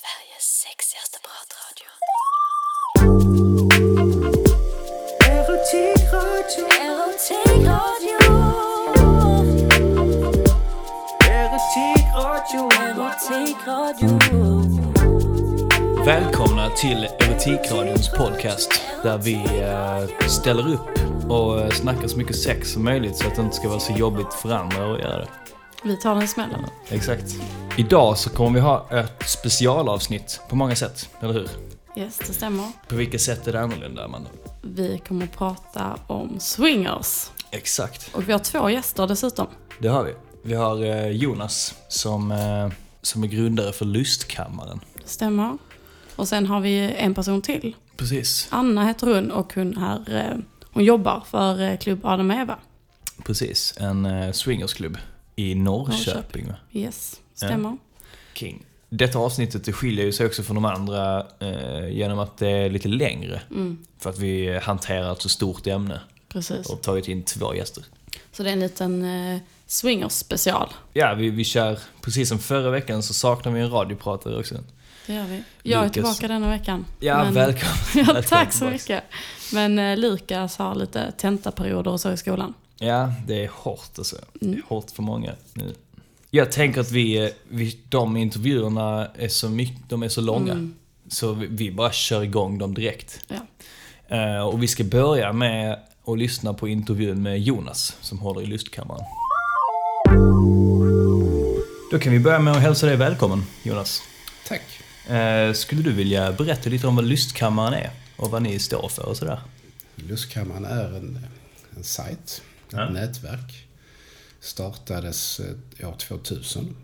Sveriges sexigaste pratradio. Erotikradio, Erotikradio. erotikradio. Erotikradio. Välkomna till Erotikradions podcast där vi eh, ställer upp och eh, snackar så mycket sex som möjligt så att det inte ska vara så jobbigt för andra att göra det. Vi tar den smällen. Exakt. Idag så kommer vi ha ett specialavsnitt på många sätt, eller hur? Yes, det stämmer. På vilket sätt är det annorlunda, Amanda? Vi kommer att prata om swingers. Exakt, Och vi har två gäster dessutom. det har vi. Vi har eh, Jonas som, eh, som är grundare för Lystkammaren. Det stämmer. Och sen har vi en person till. Precis, Anna heter hon och hon, är, eh, hon jobbar för klubb Adam Eva. precis. En swingersklubb i Norrköping. va? Yes, stämmer. King. Detta avsnittet skiljer sig också från de andra eh, genom att det är lite längre. Mm, För att vi hanterar ett så stort ämne precis. och tagit in två gäster. Så det är en liten eh, swingers special. Ja, vi, vi kör, precis som förra veckan så saknar vi en radiopratare också. Det gör vi. Jag är tillbaka denna veckan. Ja, Men- välkommen. Ja, tack så mycket. Men eh, Lukas har lite tentaperioder och så i skolan. Ja, det är hårt alltså. Det Mm. är hårt för många nu. Jag tänker att vi, eh, vi de intervjuerna är så, mycket, de är så långa. Mm. Så vi, vi bara kör igång dem direkt. Ja. Eh, och vi ska börja med att lyssna på intervjun med Jonas som håller i lystkammaren. Då kan vi börja med att hälsa dig välkommen Jonas. Tack. Eh, skulle du vilja berätta lite om vad lystkammaren är och vad ni står för och sådär? Lustkammaren är en, en sajt, ett Ja. nätverk. Startades eh, år 2000.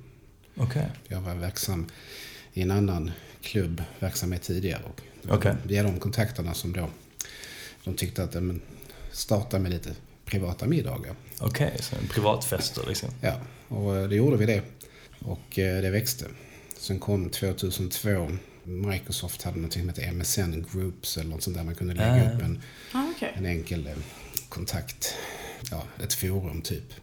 Okej. Jag var verksam i en annan klubb, verksamhet tidigare. Och Okej. Via de kontakterna som då de tyckte att men, starta med lite privata middagar. Okej, så en privatfester liksom. Ja, och eh, det gjorde vi det. Och eh, det växte. Sen kom 2002, Microsoft hade något som hette MSN Groups eller något sånt där man kunde lägga Ah. upp en Ah, okej. en enkel kontakt, ja, ett forum typ.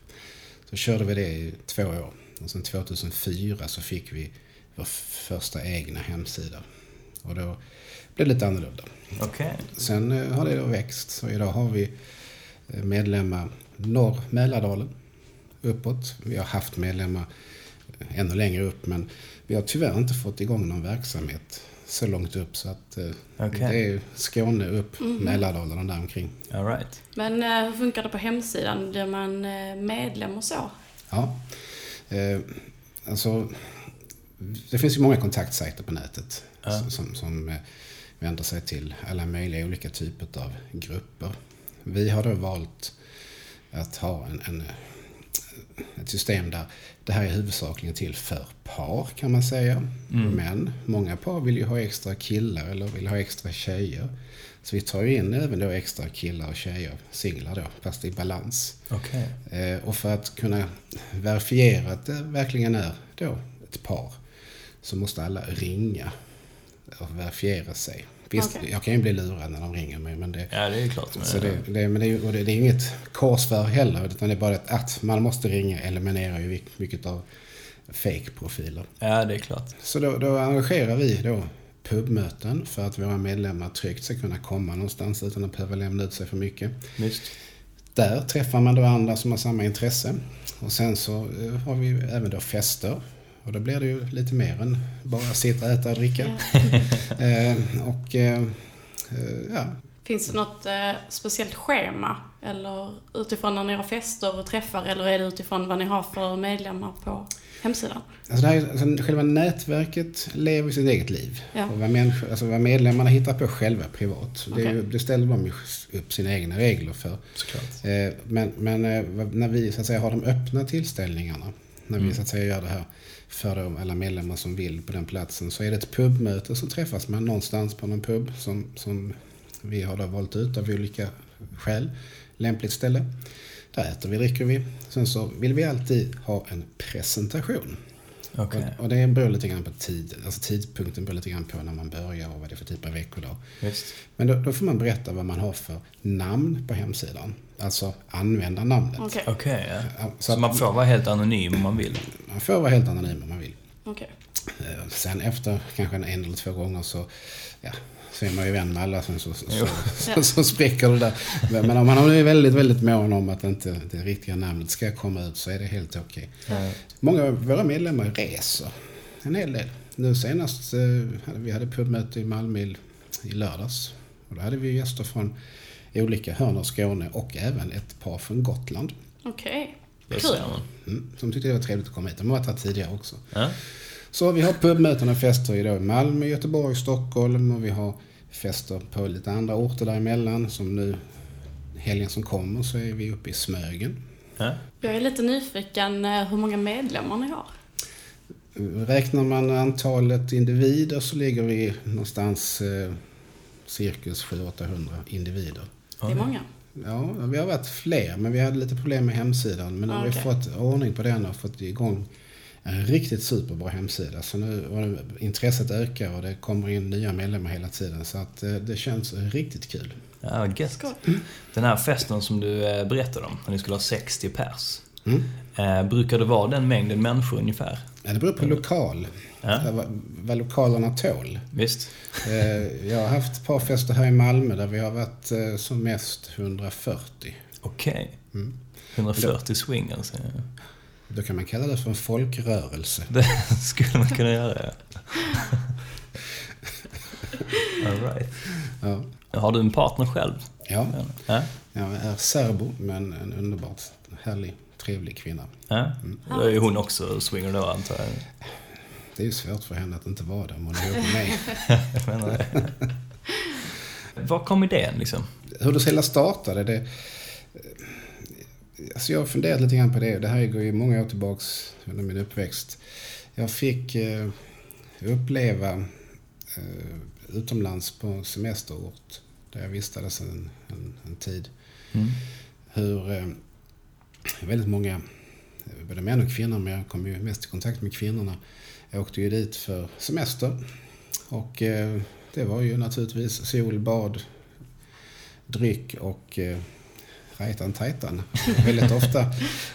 Så körde vi det i två år. Och sen 2004 så fick vi vår första egna hemsida. Och då blev det lite annorlunda. Okej. Sen eh, har det då växt. Så idag har vi eh, medlemmar norr Mälardalen uppåt. Vi har haft medlemmar eh, ännu längre upp men vi har tyvärr inte fått igång någon verksamhet så långt upp så att eh, Okej. det är Skåne upp, Mälardalen och där omkring. All right. Men eh, hur funkar det på hemsidan? Blir man eh, medlem och så? Ja. Eh, alltså, det finns ju många kontaktsajter på nätet Ja. som, som vänder sig till alla möjliga olika typer av grupper. Vi har då valt att ha en, en, ett system där det här är huvudsakligen till för par kan man säga. Mm. Men många par vill ju ha extra killar eller vill ha extra tjejer. Så vi tar ju in även då extra killar och tjejer, singlar då, fast i balans. Okej. Eh, Och för att kunna verifiera att det verkligen är då ett par så måste alla ringa och verifiera sig. Visst, Okej. jag kan ju bli lurad när de ringer mig men det, Ja, det är klart. så det, det, men det, är, det, det är inget korsför heller utan det är bara att, att man måste ringa eliminerar ju mycket- av fake-profiler. Ja, det är klart. Så då, då arrangerar vi då pubmöten för att våra medlemmar tryggt ska kunna komma någonstans utan att behöva lämna ut sig för mycket. Visst. Där träffar man då andra som har samma intresse. Och sen så eh, har vi även då fester. Och då blir det ju lite mer än bara sitta, äta och dricka. eh, och eh, ja, Finns det något eh, speciellt schema? Eller utifrån när ni har fester och träffar? Eller är det utifrån vad ni har för medlemmar på hemsidan? alltså det här, är- alltså själva nätverket lever sitt eget liv. Ja. Och vad, människor, alltså vad medlemmarna hittar på själva privat. Det, ju, Okej. det ställer de ju upp sina egna regler för. Eh, Men, men eh, när vi så att säga har de öppna tillställningarna, när vi så att säga gör det här för de alla medlemmar som vill på den platsen, så är det ett pubmöte så träffas man någonstans på någon pub som, som vi har då valt ut av olika skäl, lämpligt ställe. Där äter vi, dricker vi. Sen så vill vi alltid ha en presentation. Okej. Och, och det beror lite grann på tid, alltså tidpunkten beror lite grann på när man börjar och vad det är för typ av veckodag. Men då, då får man berätta vad man har för namn på hemsidan. Alltså användarnamnet. Okej, Okej, ja. Ja, Så att man får vara helt anonym om man vill? man får vara helt anonym om man vill. okej. Eh, Sen efter kanske en, en eller två gånger så, ja, så är man ju vän med alla. Sen så, så, så, så, så spricker det där. Men om man är väldigt, väldigt mån om att inte det riktiga namnet ska komma ut så är det helt okej. Många av våra medlemmar reser en hel del. Nu senast, eh, hade vi hade pubmöte i Malmö i, lördags. Och då hade vi gäster från olika hörn av Skåne och även ett par från Gotland. Okej. Det Kul. Mm, som tyckte det var trevligt att komma hit. De har varit här tidigare också. Ja. Så vi har pubmöten och fester i då Malmö, Göteborg, Stockholm och vi har fester på lite andra orter däremellan. Som nu helgen som kommer så är vi uppe i Smögen. Ja. Jag är lite nyfiken eh, hur många medlemmar ni har. Räknar man antalet individer så ligger vi någonstans eh, cirkus 700-800 individer. Det är många. Ja, vi har varit fler, men vi hade lite problem med hemsidan. Men nu har vi Okej. fått ordning på den och fått igång en riktigt superbra hemsida. Så nu och nu- intresset ökar och det kommer in nya medlemmar hela tiden. Så att eh, det känns riktigt kul. Ja, gött. Den här festen som du eh, berättade om, när ni skulle ha 60 pers. Mm. Eh, brukar det vara den mängden människor ungefär? Ja, det beror på lokal, Ja. vad, vad lokalerna tål. Visst? Eh, Jag har haft ett par fester här i Malmö där vi har varit eh, som mest 140. Okej. Mm. 140 swing alltså. Då kan man kalla det för en folkrörelse. Det skulle man kunna göra, ja. All right. Ja. Har du en partner själv? Ja, Ja. jag är serbo men en underbart härlig, trevlig kvinna. ja. Då är ju hon också swinger då, antar jag. Det är ju svårt för henne att inte vara det om hon är ihop med mig. Jag menar det. Var kom idén liksom? Hur det hela startade, det... Alltså jag har funderat lite grann på det. Det här går ju många år tillbaks under min uppväxt. Jag fick eh, uppleva eh, utomlands på semesterort där jag vistades en, en, en tid. Mm. Hur eh, väldigt många, eh, både män och kvinnor, men jag kom ju mest i kontakt med kvinnorna. Jag åkte ju dit för semester. Och eh, det var ju naturligtvis sol, bad, dryck och eh, rajtan tajtan. Väldigt ofta,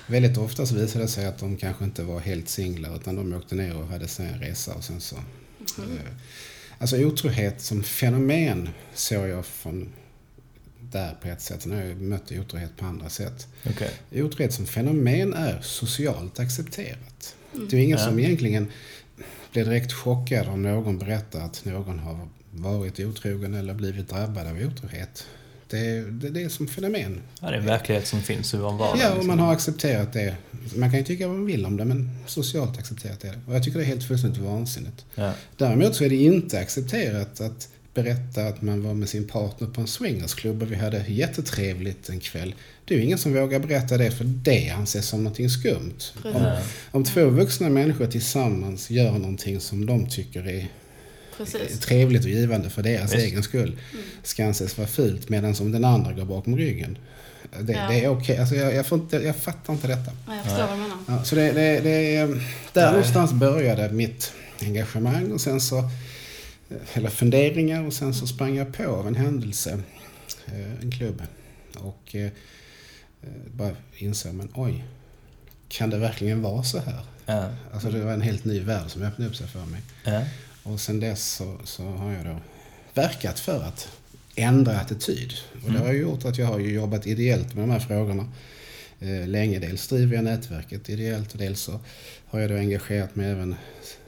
väldigt ofta så visade det sig att de kanske inte var helt singlar utan de åkte ner och hade sin resa och sen så... Eh, alltså otrohet som fenomen såg jag från där på ett sätt. Sen har jag mött otrohet på andra sätt. Okej. Otrohet som fenomen är socialt accepterat. Det är ingen Ja. som egentligen blir direkt chockad om någon berättar att någon har varit otrogen eller blivit drabbad av otrohet. Det, är- det, det är som fenomen. Ja, det är en verklighet som finns i vår vardag. Ja, och liksom. man har accepterat det. Man kan ju tycka vad man vill om det, men socialt accepterat är det. Och jag tycker det är helt fullständigt vansinnigt. Ja. Däremot så är det inte accepterat att berätta att man var med sin partner på en swingersklubb och vi hade jättetrevligt en kväll. Det är ju ingen som vågar berätta det för det anses som någonting skumt. Om, om två vuxna människor tillsammans gör någonting som de tycker är Precis. trevligt och givande för deras Visst. egen skull ska anses vara fult medan om den andra går bakom ryggen. Det, Ja. det är okej. Alltså jag, jag, inte, jag fattar inte detta. Ja, jag förstår vad du menar. Ja, så det, det, det är, där Nej. någonstans började mitt engagemang och sen så, eller funderingar och sen så sprang jag på av en händelse, eh, en klubb. Och eh, eh, bara insåg, men oj, kan det verkligen vara så här? Ja. Alltså det var en helt ny värld som öppnade upp sig för mig. Ja. Och sen dess så, så har jag då verkat för att ändra attityd. Och det har ju gjort att jag har jobbat ideellt med de här frågorna eh, länge. Dels driver jag nätverket ideellt och dels så har jag då engagerat mig även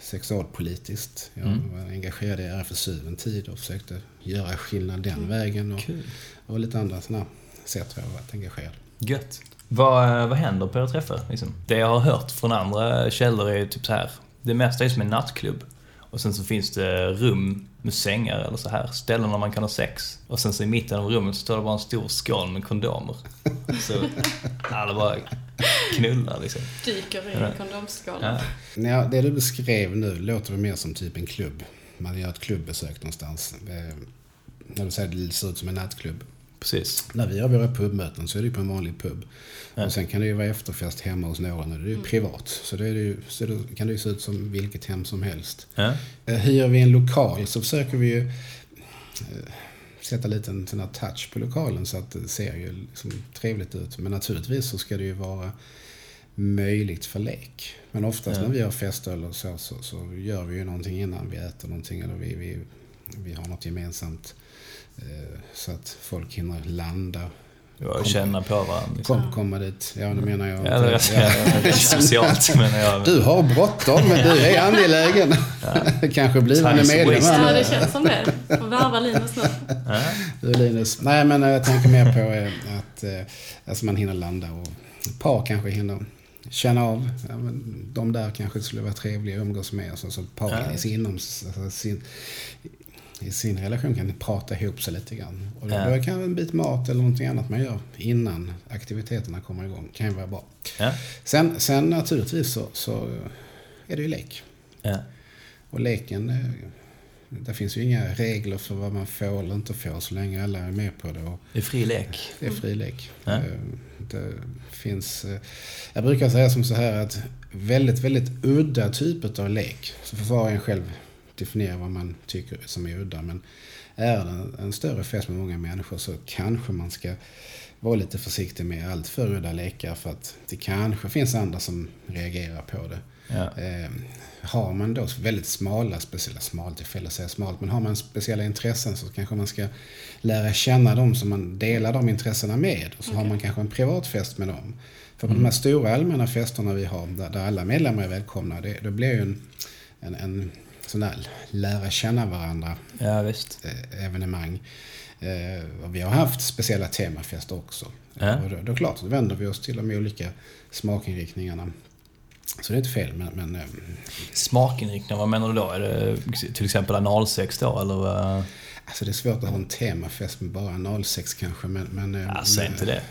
sexualpolitiskt. Jag Mm. var engagerad i RFSU en tid och försökte göra skillnad den vägen och, Kul. och lite andra sådana sätt har jag varit engagerad. Gött. Vad, vad händer på era träffar? Liksom? Det jag har hört från andra källor är typ så här. Det mesta är som en nattklubb. Och sen så finns det rum med sängar eller så här. Ställen där man kan ha sex. Och sen så i mitten av rummet så står det bara en stor skål med kondomer. Så alla bara knullar liksom. Dyker i Ja. kondomskålen. Ja. Ja, det du beskrev nu låter mer som typ en klubb. Man gör ett klubbesök någonstans. Eh, när du säger att det ser ut som en nattklubb. Precis. När vi har våra pubmöten så är det ju på en vanlig pub. Ja. Och sen kan det ju vara efterfest hemma hos någon och det är ju privat. Så, det ju, så då kan det ju se ut som vilket hem som helst. Ja. Eh, Hyr vi en lokal så försöker vi ju eh, sätta lite en sån här touch på lokalen så att det ser ju liksom trevligt ut. Men naturligtvis så ska det ju vara möjligt för lek. Men oftast Ja. när vi har fester eller så, så, så gör vi ju någonting innan vi äter någonting eller vi, vi, vi har något gemensamt. Eh, så att folk hinner landa. Var att känna på varandra. Liksom. Kom, komma dit. Ja, det menar jag. Ja, det är, det är socialt, men jag... Du har bråttom, men du är angelägen. Kanske blivande medlem. Ja, det känns som det. Får värva Linus nu. Ja. Du Linus. Nej, men jag tänker mer på eh, att eh, alltså man hinner landa och par kanske hinner känna av. Ja, men de där kanske skulle vara trevliga att umgås med. Så, så par Ja. inom, alltså, sin, i sin relation kan prata ihop sig lite grann. Och då, Ja. kan en bit mat eller någonting annat man gör innan aktiviteterna kommer igång kan ju vara bra. Ja. Sen, sen naturligtvis så, så är det ju lek. Ja. Och leken, eh, det finns ju inga regler för vad man får eller inte får så länge alla är med på det. Och Det är fri lek. det är fri lek. Ja. Eh, Det finns, eh, jag brukar säga som så här att väldigt, väldigt udda typer av lek, så får var och en själv definiera vad man tycker som är udda. Men är det en, större fest med många människor så kanske man ska vara lite försiktig med allt för udda lekar för att det kanske finns andra som reagerar på det. Ja. Eh, har man då väldigt smala, speciella, smalt är fel att säga smalt, men har man speciella intressen så kanske man ska lära känna dem som man delar de intressena med. Och så har man kanske en privat fest med dem. För på de här stora allmänna festerna vi har, där, där alla medlemmar är välkomna, det, det blir ju en, en, en sån där lära känna varandra ja, visst. eh, evenemang. Eh, och vi har haft speciella temafester också. Ja. Och då, då klart, då vänder vi oss till de olika smakinriktningarna. Så det är inte fel, men, men eh, Smakinriktning, vad menar du då? Är det till exempel analsex då, eller? Alltså det är svårt att ha en temafest med bara analsex kanske. Men, men, eh, Ja, säg inte det.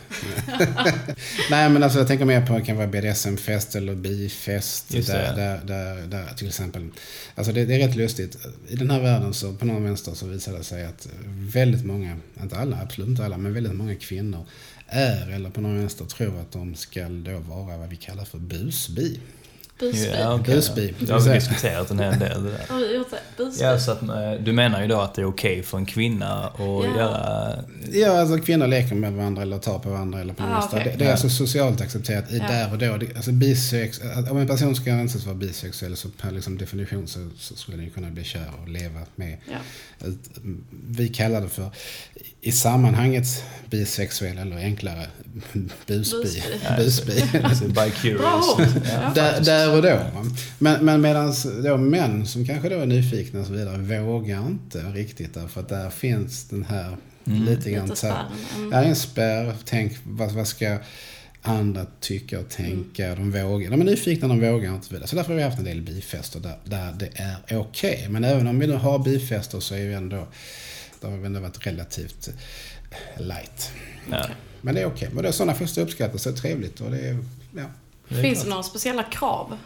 Nej, men alltså jag tänker mer på det kan vara BDSM-fest eller bifest. Det, där, där, där, där, till exempel. Alltså det, det är rätt lustigt. I den här världen så på någon vänster så visar det sig att väldigt många, inte alla, absolut inte alla, men väldigt många kvinnor är eller på någon vänster tror att de ska då vara vad vi kallar för busbi. Busby. Ja, okej. Busby. Det har vi diskuterat en hel del. Det där. Har du gjort det? Busby? Ja, så att, eh, du menar ju då att det är okej för en kvinna att Ja. göra... Ja, alltså kvinnor leker med varandra eller tar på varandra eller på något Ah, okej. Det, det är Ja. alltså socialt accepterat i Ja. där och då. Det, alltså bisex, om en person ska anses vara bisexuell så per liksom definition så, så skulle den ju kunna bli kär och leva med. Ja. Vi kallar det för i sammanhanget bisexuell eller enklare busbi. Busbi. busbi. By Bra curious. Ja. Där, där och då. Men, men medan då män som kanske då är nyfikna och så vidare vågar inte riktigt därför att där finns den här lite grann Lite så här. Mm. Är en spärr. Tänk, vad, vad ska andra tycka och tänka? De vågar. De är nyfikna, de vågar inte. Vidare. Så därför har vi haft en del bifester där, där det är okej. Men även om vi nu har bifester så är ju ändå, det har vi ändå varit relativt light. Ja. Men det är okej. Men det är sådana fester uppskattas, det är trevligt och det är, ja. Det är Finns klart. det några speciella krav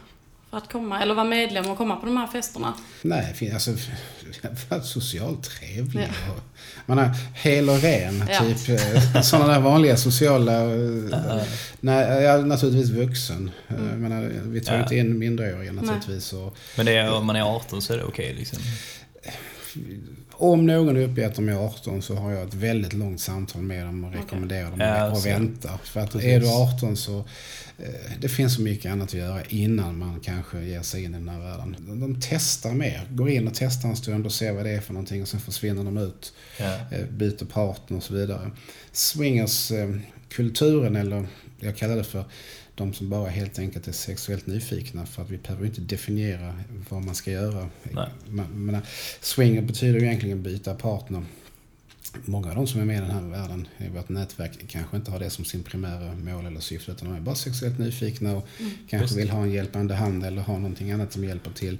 för att komma, eller vara medlem och komma på de här festerna? Nej, alltså, för att socialt trevlig. Ja. Och, man är hel och ren, Ja. typ. eh, Sådana där vanliga sociala... eh, Nej, jag är naturligtvis vuxen. Eh, Jag menar, vi tar Ja. inte in minderåriga naturligtvis. Och, Men det är, om man är 18 så är det okej liksom. Om någon uppger att de är 18 så har jag ett väldigt långt samtal med dem och rekommenderar dem Ja, och så. väntar. För att Precis. är du 18 så eh, det finns så mycket annat att göra innan man kanske ger sig in i den här världen. De, de testar mer, går in och testar en stund och ser vad det är för någonting och sen försvinner de ut. Ja. eh, byter partner och så vidare. Swingers-kulturen, eller jag kallar det för de som bara helt enkelt är sexuellt nyfikna för att vi behöver inte definiera vad man ska göra. Nej. Man, swinger betyder ju egentligen byta partner. Många av de som är med i den här världen i vårt nätverk kanske inte har det som sin primära mål eller syfte utan de är bara sexuellt nyfikna och kanske Just det. vill ha en hjälpande hand eller ha någonting annat som hjälper till.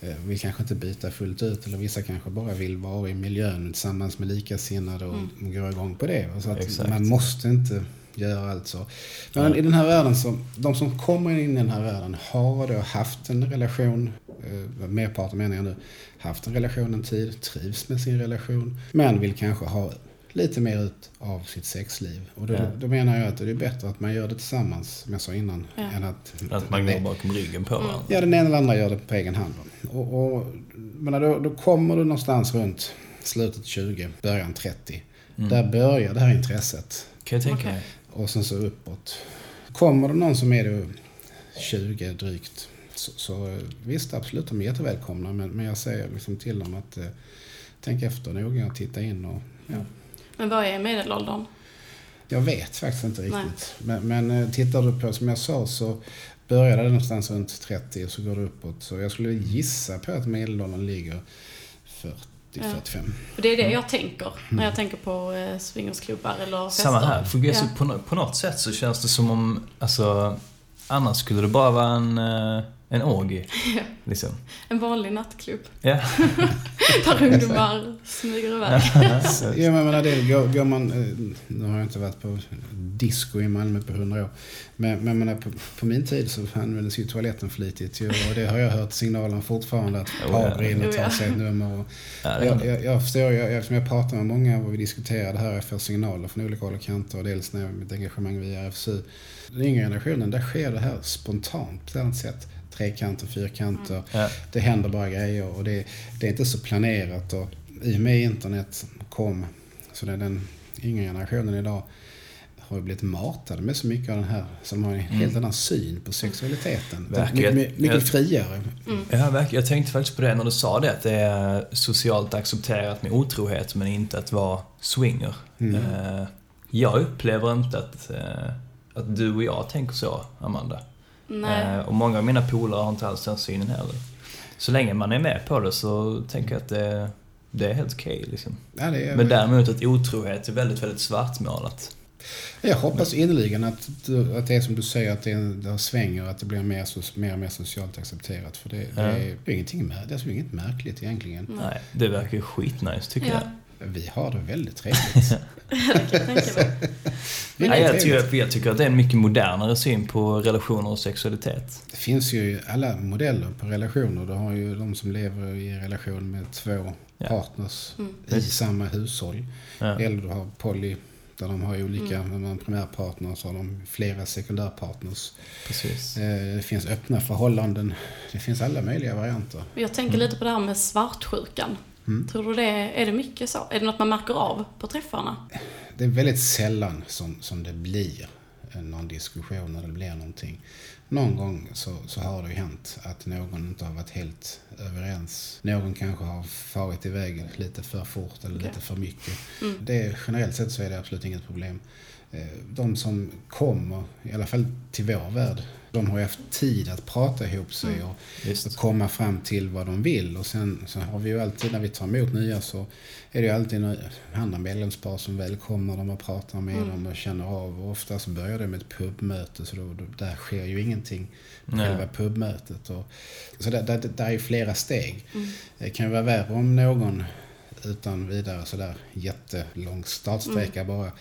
Eh, Vill kanske inte byta fullt ut eller vissa kanske bara vill vara i miljön tillsammans med likasinnade och gå igång på det. Så att Exakt. man måste inte göra allt så. Men i den här världen så, de som kommer in i den här världen har då haft en relation, eh, merparten menar jag nu, haft en relation en tid, trivs med sin relation, men vill kanske ha lite mer ut av sitt sexliv. Och då, Ja. då menar jag att det är bättre att man gör det tillsammans, som jag sa innan, Ja. än att... Att man går bakom ryggen på varandra. Ja, den ena eller andra gör det på egen hand. då. Och, och, men då, då kommer du någonstans runt slutet 20, början 30. Där börjar det här intresset. Kan jag tänka mig. Och sen så uppåt. Kommer det någon som är då 20 drygt. Så, så eh, visst, absolut, de är jättevälkomna. Men, men jag säger liksom till dem att eh, tänk efter noga och titta in. Och, ja. Men vad är medelåldern? Jag vet faktiskt inte Nej. riktigt. Men, men eh, tittar du på, som jag sa, så började det någonstans runt 30 och så går det uppåt. Så jag skulle gissa på att medelåldern ligger 40-45. För det är det jag tänker när jag tänker på eh, swingersklubbar eller fester. Samma här. För Ja. på, på något sätt så känns det som om, alltså, annars skulle det bara vara en, eh, en orgie. Liksom. En vanlig nattklubb Ja. där ungdomar smyger iväg. Ja, men menar det, går, går man, eh, nu har jag inte varit på disco i Malmö på hundra år. Men, men menar, på, på min tid så användes ju toaletten flitigt. Och det har jag hört signalen fortfarande att Jo, par ja. Jo, tar ja. sig ett nummer. Och, Ja, jag, jag, jag förstår, jag, eftersom jag pratar med många och vi diskuterar det här, jag får signaler från olika håll och kanter. Och dels när jag mitt engagemang via RFSU. Den yngre generationen, där sker det här spontant på ett annat sätt. Trekanter, fyrkanter. Ja. Det händer bara grejer och det, det är inte så planerat. Och I och med internet kom, så det är den yngre generationen idag har ju blivit matade med så mycket av den här, så de har en helt annan syn på sexualiteten. Verkligen. Mycket, mycket Jag- friare. Ja, verkligen. Jag tänkte faktiskt på det när du sa det, att det är socialt accepterat med otrohet men inte att vara swinger. Mm. Eh, Jag upplever inte att, eh, att du och jag tänker så, Amanda. Nej. Eh, Och många av mina polare har inte alls den synen heller. Så länge man är med på det så tänker jag att det, det är helt okej. liksom. Ja, det är, Men däremot att otrohet är väldigt, väldigt svartmålat. Jag hoppas innerligen att, att det är som du säger, att det, det svänger, att det blir mer, mer och mer socialt accepterat. För det, det, Ja. är, det är ingenting med, det är inget märkligt egentligen. Nej, det verkar ju skitnice tycker Ja, jag. Vi har det väldigt trevligt. det kan jag tänka mig. Nej, jag, trevligt. tycker, jag tycker att det är en mycket modernare syn på relationer och sexualitet. Det finns ju alla modeller på relationer. Du har ju de som lever i relation med två Ja. partners Mm. i samma hushåll. Ja. Eller du har poly, där de har olika, mm. man har primärpartner så har de flera sekundärpartners. Precis. Eh, Det finns öppna förhållanden. Det finns alla möjliga varianter. Jag tänker lite på det här med svartsjukan. Mm. Tror du det, är det mycket så? Är det något man märker av på träffarna? Det är väldigt sällan som, som det blir någon diskussion när det blir någonting. Någon gång så, så har det ju hänt att någon inte har varit helt överens. Någon kanske har farit iväg lite för fort eller Okej. lite för mycket. Mm. Det, generellt sett så är det absolut inget problem. Eh, De som kommer, i alla fall till vår värld, de har ju haft tid att prata ihop sig och, och Visst. komma fram till vad de vill. Och sen så har vi ju alltid, när vi tar emot nya så är det ju alltid andra medlemspar som välkomnar dem och pratar med Mm. dem och känner av. Och oftast börjar det med ett pubmöte så då, då, där sker ju ingenting på Nej. själva pubmötet. Och, så där, där, där är ju flera steg. Mm. Det kan ju vara värre om någon utan vidare sådär jättelång startsträcka bara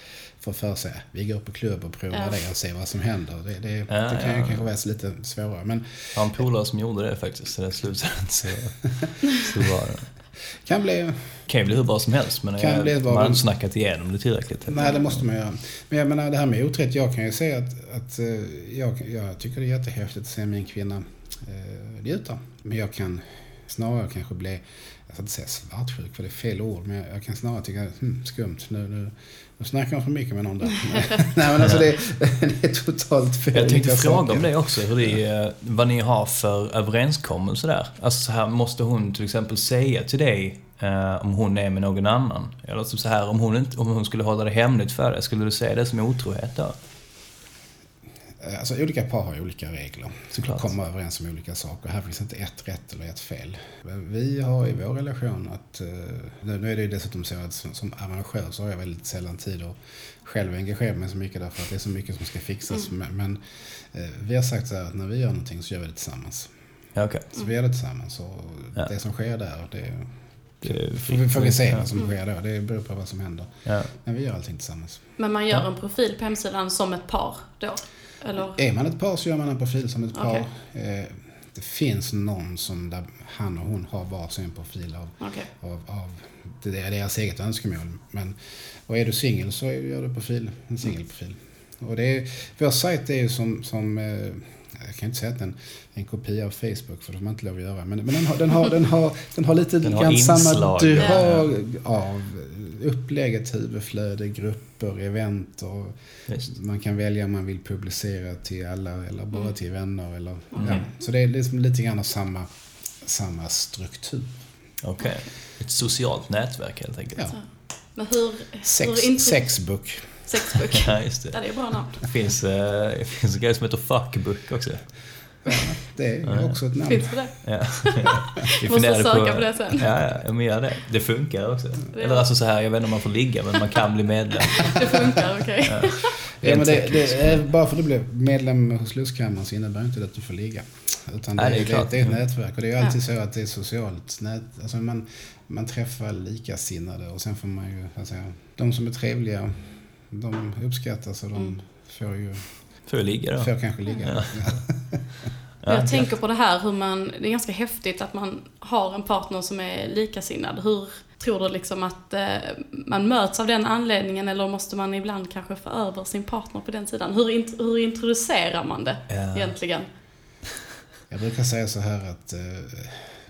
får för sig vi går på klubb och provar Ja. det och ser vad som händer. Det, det, Ja, det kan ju ja. kanske vara lite svårare. Men en polare som gjorde det faktiskt, det slutade inte så, så bra. kan bli kan ju bli hur bra som helst, men Kan jag, bli man har inte snackat igenom det tillräckligt. Nej, det måste man göra. Men jag menar det här med otrohet. Jag kan ju säga att, att eh, jag, jag tycker det är jättehäftigt att se min kvinna eh, njuta. Men jag kan snarare kanske bli, jag ska inte säga svartsjuk för det är fel ord, men jag, jag kan snarare tycka hm, skumt. Nu, nu, nu snackar hon för mycket med någon där. Nej men alltså det, det är totalt fel. Jag tänkte fråga saker. om det också, hur det är, vad ni har för överenskommelse där. Alltså så här, måste hon till exempel säga till dig eh, om hon är med någon annan? Eller typ så här, om hon, inte, om hon skulle hålla det hemligt för dig, skulle du säga det som otrohet då? Alltså olika par har olika regler. Såklart. Komma överens om olika saker. Här finns inte ett rätt eller ett fel. Vi har i vår relation att, eh, nu är det ju dessutom så att som, arrangör så har jag väldigt sällan tid att själv engagera mig så mycket därför att det är så mycket som ska fixas. Men, men eh, vi har sagt så här att när vi gör någonting så gör vi det tillsammans. Ja, okej. Så vi gör det tillsammans och Ja. det som sker där, det Det får vi, får vi se ja. vad som sker då. Det beror på vad som händer. Ja. Men vi gör allting tillsammans. Men man gör en profil på hemsidan som ett par då? Eller? Är man ett par så gör man en profil som ett par. Okej. Eh, det finns någon som där han och hon har varsin profil av, Okej. av, av det är deras eget önskemål. Men, och är du singel så gör du profil, en singelprofil. Och det är, vår sajt är ju som, som eh, jag kan inte säga att den är en kopia av Facebook för det får man inte lov att göra. Men, men den, har, den, har, den, har, den har lite Den har samma drag av upplägget, huvudflöde, grupper, event och man kan välja om man vill publicera till alla eller bara Mm. till vänner. Eller, Okej. ja. Så det är liksom lite grann av samma, samma struktur. Okej. Ett socialt nätverk helt enkelt. Ja. Men hur... Sex, hur sexbook. Sexbook. Ja, just Ja, det. det är bra namn. Det finns, eh, det finns en grej som heter fuckbook också. Det är Ja. också ett namn. Finns det det? Ja. Vi Måste söka på det sen. Ja, ja, men gör det. Det funkar också. Det Eller är- alltså så här, jag vet inte om man får ligga, men man kan bli medlem. Det funkar, okej. Ja. Ja, men det, det, är- bara för att du blev medlem hos Lustkammaren så innebär inte det att du får ligga. Utan det, Nej, det är det, klart. det är ett nätverk och det är ju alltid Ja. så att det är socialt. Nät, alltså man, man träffar likasinnade och sen får man ju, säga, de som är trevliga, de uppskattas och de Mm. får ju, Får jag ligga då? får kanske ligga. Ja. Ja. jag tänker på det här hur man, det är ganska häftigt att man har en partner som är likasinnad. Hur tror du liksom att eh, man möts av den anledningen eller måste man ibland kanske få över sin partner på den sidan? Hur, int- hur introducerar man det Ja. egentligen? Jag brukar säga så här att eh,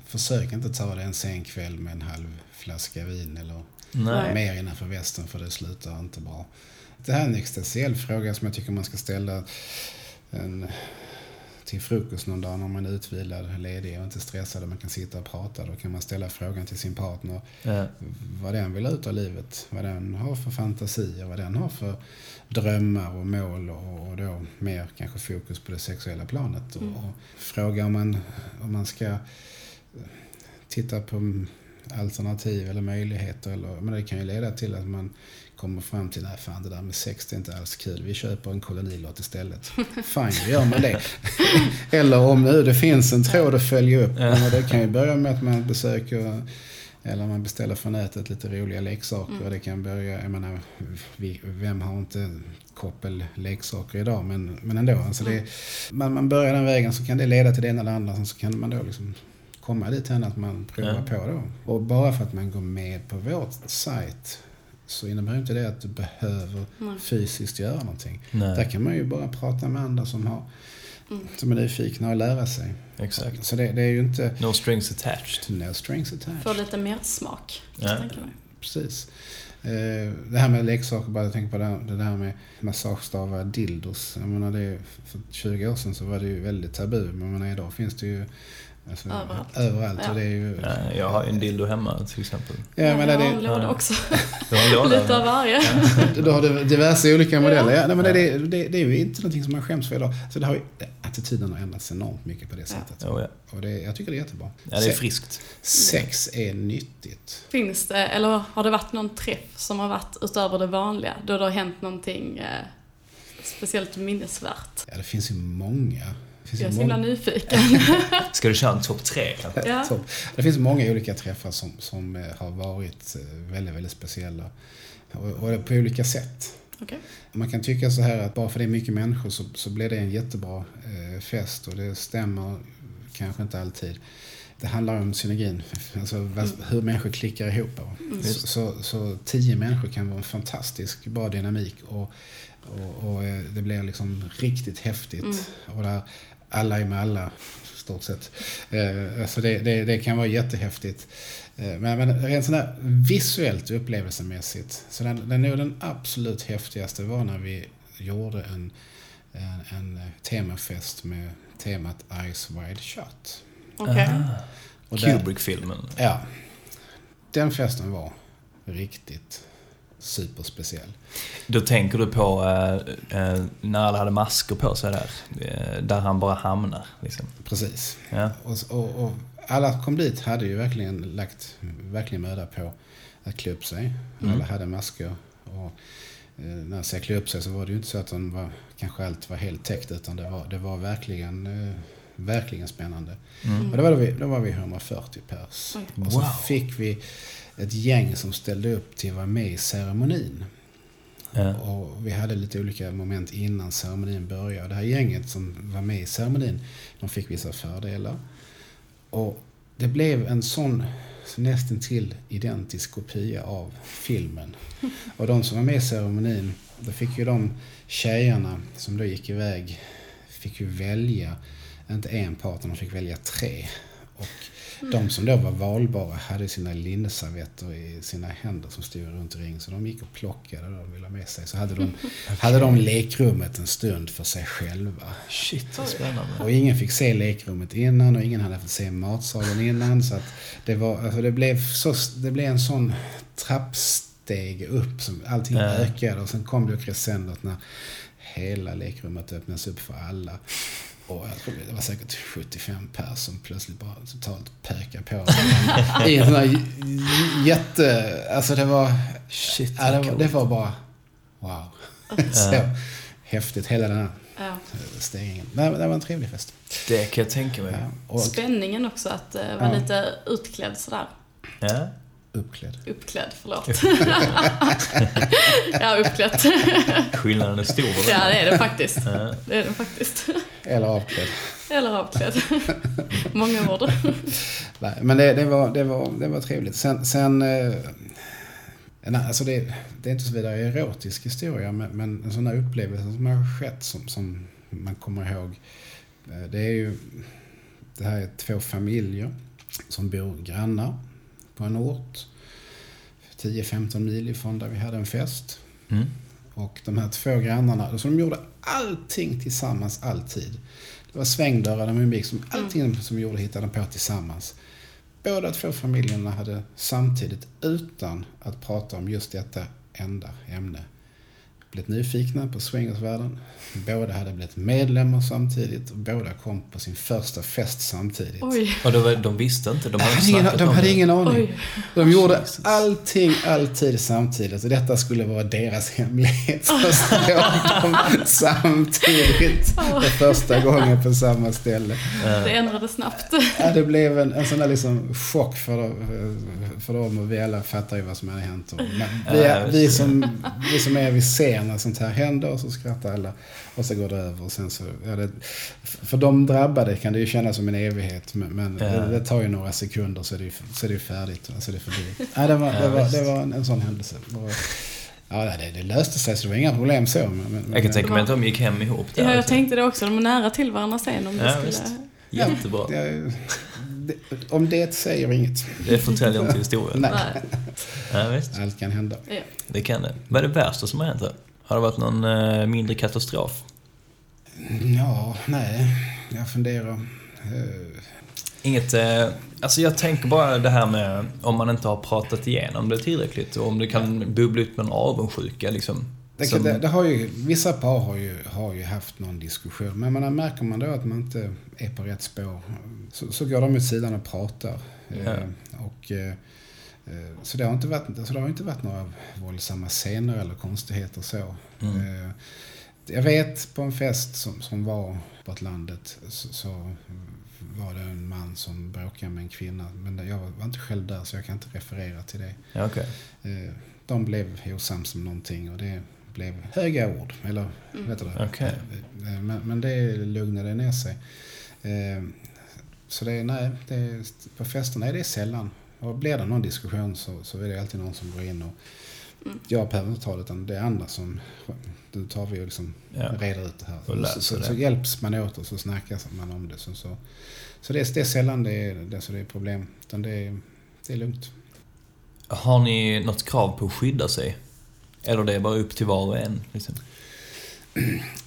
försök inte ta det en sen kväll med en halv flaska vin eller Nej. mer innanför västen för det slutar inte bra. Det här är en existentiell fråga som jag tycker man ska ställa en, till frukost någon dag när man är utvilad, ledig och inte stressad och man kan sitta och prata. Då kan man ställa frågan till sin partner Ja. vad den vill ut av livet, vad den har för fantasier, vad den har för drömmar och mål och, och då mer kanske fokus på det sexuella planet. Mm. Och, och fråga om man, om man ska titta på alternativ eller möjligheter. Eller, men det kan ju leda till att man kommer fram till, nej fan det där med sex det är inte alls kul, vi köper en kolonilott istället. Fine, då gör man det. eller om nu det finns en tråd att följa upp, ja. det kan ju börja med att man besöker eller man beställer från nätet lite roliga leksaker. Mm. Och det kan börja, jag menar, vem har inte koppel leksaker idag? Men, men ändå. Alltså det, man, man börjar den vägen så kan det leda till det ena eller andra. Så kan man då liksom komma dit än att man provar Ja. på då. Och bara för att man går med på vårt sajt så innebär inte det att du behöver Nej. fysiskt göra någonting. Där Nej, kan man ju bara prata med andra som, har, Mm. som är nyfikna och lära sig. exakt. Så det, det är ju inte No strings attached. no strings attached. Få lite mer smak. Ja. Precis. Eh, Det här med leksaker, bara jag tänker på det där med massagestavar, dildos. Jag menar det, för 20 år sedan så var det ju väldigt tabu. Men jag menar, idag finns det ju alltså, Överallt. överallt. Ja. Och det är ju, Ja, jag har ju en dildo hemma till exempel. ja, men jag det, har en låda Ja. också. Du har en låda? Lite av varje. då har du diverse olika modeller. Ja, nej, men Ja. det, det, det är ju inte någonting som man skäms för idag. Så det har ju, attityden har ändrats enormt mycket på det sättet. Jo, ja. Och det, jag tycker det är jättebra. ja, det är friskt. Sex är nyttigt. Finns det, eller har det varit någon träff som har varit utöver det vanliga? Då det har hänt någonting eh, speciellt minnesvärt? Ja, det finns ju många. Jag är så himla nyfiken. Ska du köra en topp tre kanske? Ja. Det finns många olika träffar som, som eh, har varit eh, väldigt, väldigt speciella. Och, och på olika sätt. Okej. Man kan tycka så här att bara för det är mycket människor så, så blir det en jättebra eh, fest och det stämmer kanske inte alltid. Det handlar om synergin, alltså vad, hur människor klickar ihop. Så, så, så tio människor kan vara en fantastisk bra dynamik och, och, och eh, det blir liksom riktigt häftigt. Mm. Och där alla är med alla, stort sett. Eh, alltså det, det, det kan vara jättehäftigt. Eh, Men, men rent sådär visuellt upplevelsemässigt, så den, den, nog den absolut häftigaste var när vi gjorde en, en, en temafest med temat Eyes Wide Shut. Där- Kubrick-filmen. Ja. Den festen var riktigt superspeciell. Då tänker du på eh, eh, när alla hade masker på sig där. Eh, där han bara hamnar. Liksom. Precis. Ja. Och, och, och alla kom dit hade ju verkligen lagt verkligen möda på att klä upp sig. Mm. Alla hade masker. Och, eh, när jag säger klä upp sig så var det ju inte så att de var, kanske allt var helt täckt utan det var, det var verkligen, eh, verkligen spännande. Mm. Och då var, vi, då var vi 140 pers. Oj. Och så Wow. fick vi ett gäng som ställde upp till att vara med i ceremonin. Ja. Och vi hade lite olika moment innan ceremonin började. Det här gänget som var med i ceremonin, de fick vissa fördelar. Och det blev en sån så nästan till identisk kopia av filmen. Och de som var med i ceremonin, då fick ju de tjejerna som då gick iväg, fick ju välja, inte en partner, de fick välja tre. Och De som då var valbara hade sina linneservetter i sina händer som stod runt i ring. Så de gick och plockade det de ville ha med sig. Så hade de, hade de lekrummet en stund för sig själva. Shit, vad spännande. Och ingen fick se lekrummet innan och ingen hade fått se matsalen innan. Så det, var, alltså det, blev så, det blev en sån trappsteg upp som allting Ja. ökade. Och sen kom det crescendot när hela lekrummet öppnades upp för alla. Och jag tror det var säkert 75 pers som plötsligt bara totalt pökade på. I en sån här jätte... Alltså det var... Shit, Ja, det, var det var bara... Wow. Så häftigt, hela den här Ja. stegringen. Men det var en trevlig fest. Det kan jag tänka mig. Ja, och Spänningen också att uh, vara Ja. lite utklädd sådär. Ja. Uppklädd. Uppklädd, förlåt. ja, uppklädd. Skillnaden är stor. ja, det är det faktiskt. Det är det faktiskt. Eller avklädd. Eller avklädd. Många ord. Nej, men det, det, var, det, var, det var trevligt. Sen, sen eh, nej, alltså det, det är inte så vidare erotisk historia, men, men en sån här upplevelse som har skett som, som man kommer ihåg. eh, Det är ju, det här är två familjer som bor grannar på en ort. 10-15 mil ifrån där vi hade en fest. Mm. Och de här två grannarna, så de gjorde allting tillsammans alltid. Det var svängdörrar, de umgicks, som- allting som gjorde hittade de på tillsammans. Båda två familjerna hade samtidigt, utan att prata om just detta enda ämne, blivit nyfikna på swingersvärlden. Båda hade blivit medlemmar samtidigt och båda kom på sin första fest samtidigt. Oj, Och de, de visste inte, de De hade ingen, de hade ingen aning. oj. De gjorde Jesus. allting, alltid samtidigt. Och detta skulle vara deras hemlighet. Gången de samtidigt. För första gången på samma ställe. Det ändrade snabbt. Ja, det blev en, en sån där liksom chock för, dem- för dem och vi alla fattar ju vad som hade hänt. Och, men vi, vi, som, vi som är, vi ser när sånt här händer och så skrattar alla. Och så går det över. Och sen så, ja, det, för de drabbade kan det ju kännas som en evighet. Men, men Ja. det, det tar ju några sekunder så är det, ju- så är det färdigt. Så är det förbi. Ja, det var, det var, det var en, en sån händelse. Och, ja, det, det löste sig så det var inga problem så. Men, men, Jag kan men, tänka mig att de gick hem ihop där. Ja, jag tänkte det också. De är nära till varandra sen om det Ja, skulle... visst. Jättebra. det, det, om det säger inget. Det förtäljer inte historien. Nej. Nej. Ja, visst. Allt kan hända. Ja. Det kan det. Vad är det värsta som har hänt här? Har det varit någon eh, mindre katastrof? Ja, nej. Jag funderar. Eh, Inget, eh, alltså jag tänker bara det här med om man inte har pratat igenom det tillräckligt och om det kan bubbla ut med en avundsjuka liksom. Det, Som- det, det har ju, vissa par har ju, har ju haft någon diskussion. Men man märker man då att man inte är på rätt spår så, så går de åt sidan och pratar. Ja. och, så det har, inte varit, alltså det har inte varit några våldsamma scener eller konstigheter så. Mm. Eh, jag vet på en fest som, som var på landet så, så var det en man som bråkade med en kvinna. Men jag var inte själv där så jag kan inte referera till det. Ja, okej. Eh, de blev osams om någonting och det blev höga ord. Eller, vet du det? Eh, Men, men det lugnade ner sig. Eh, Så det är, nej, det på festerna är det sällan. Och blir det någon diskussion så, så är det alltid någon som går in och jag behöver inte ta det utan det är andra som, då tar vi och liksom Ja. reder ut det här. Så, så, det. så hjälps man åt och så snackas man om det. Så, så, så det, är, det är sällan det är, det, så det är problem. Utan det är, det är lugnt. Har ni något krav på att skydda sig? Eller det är bara upp till var och en? Liksom?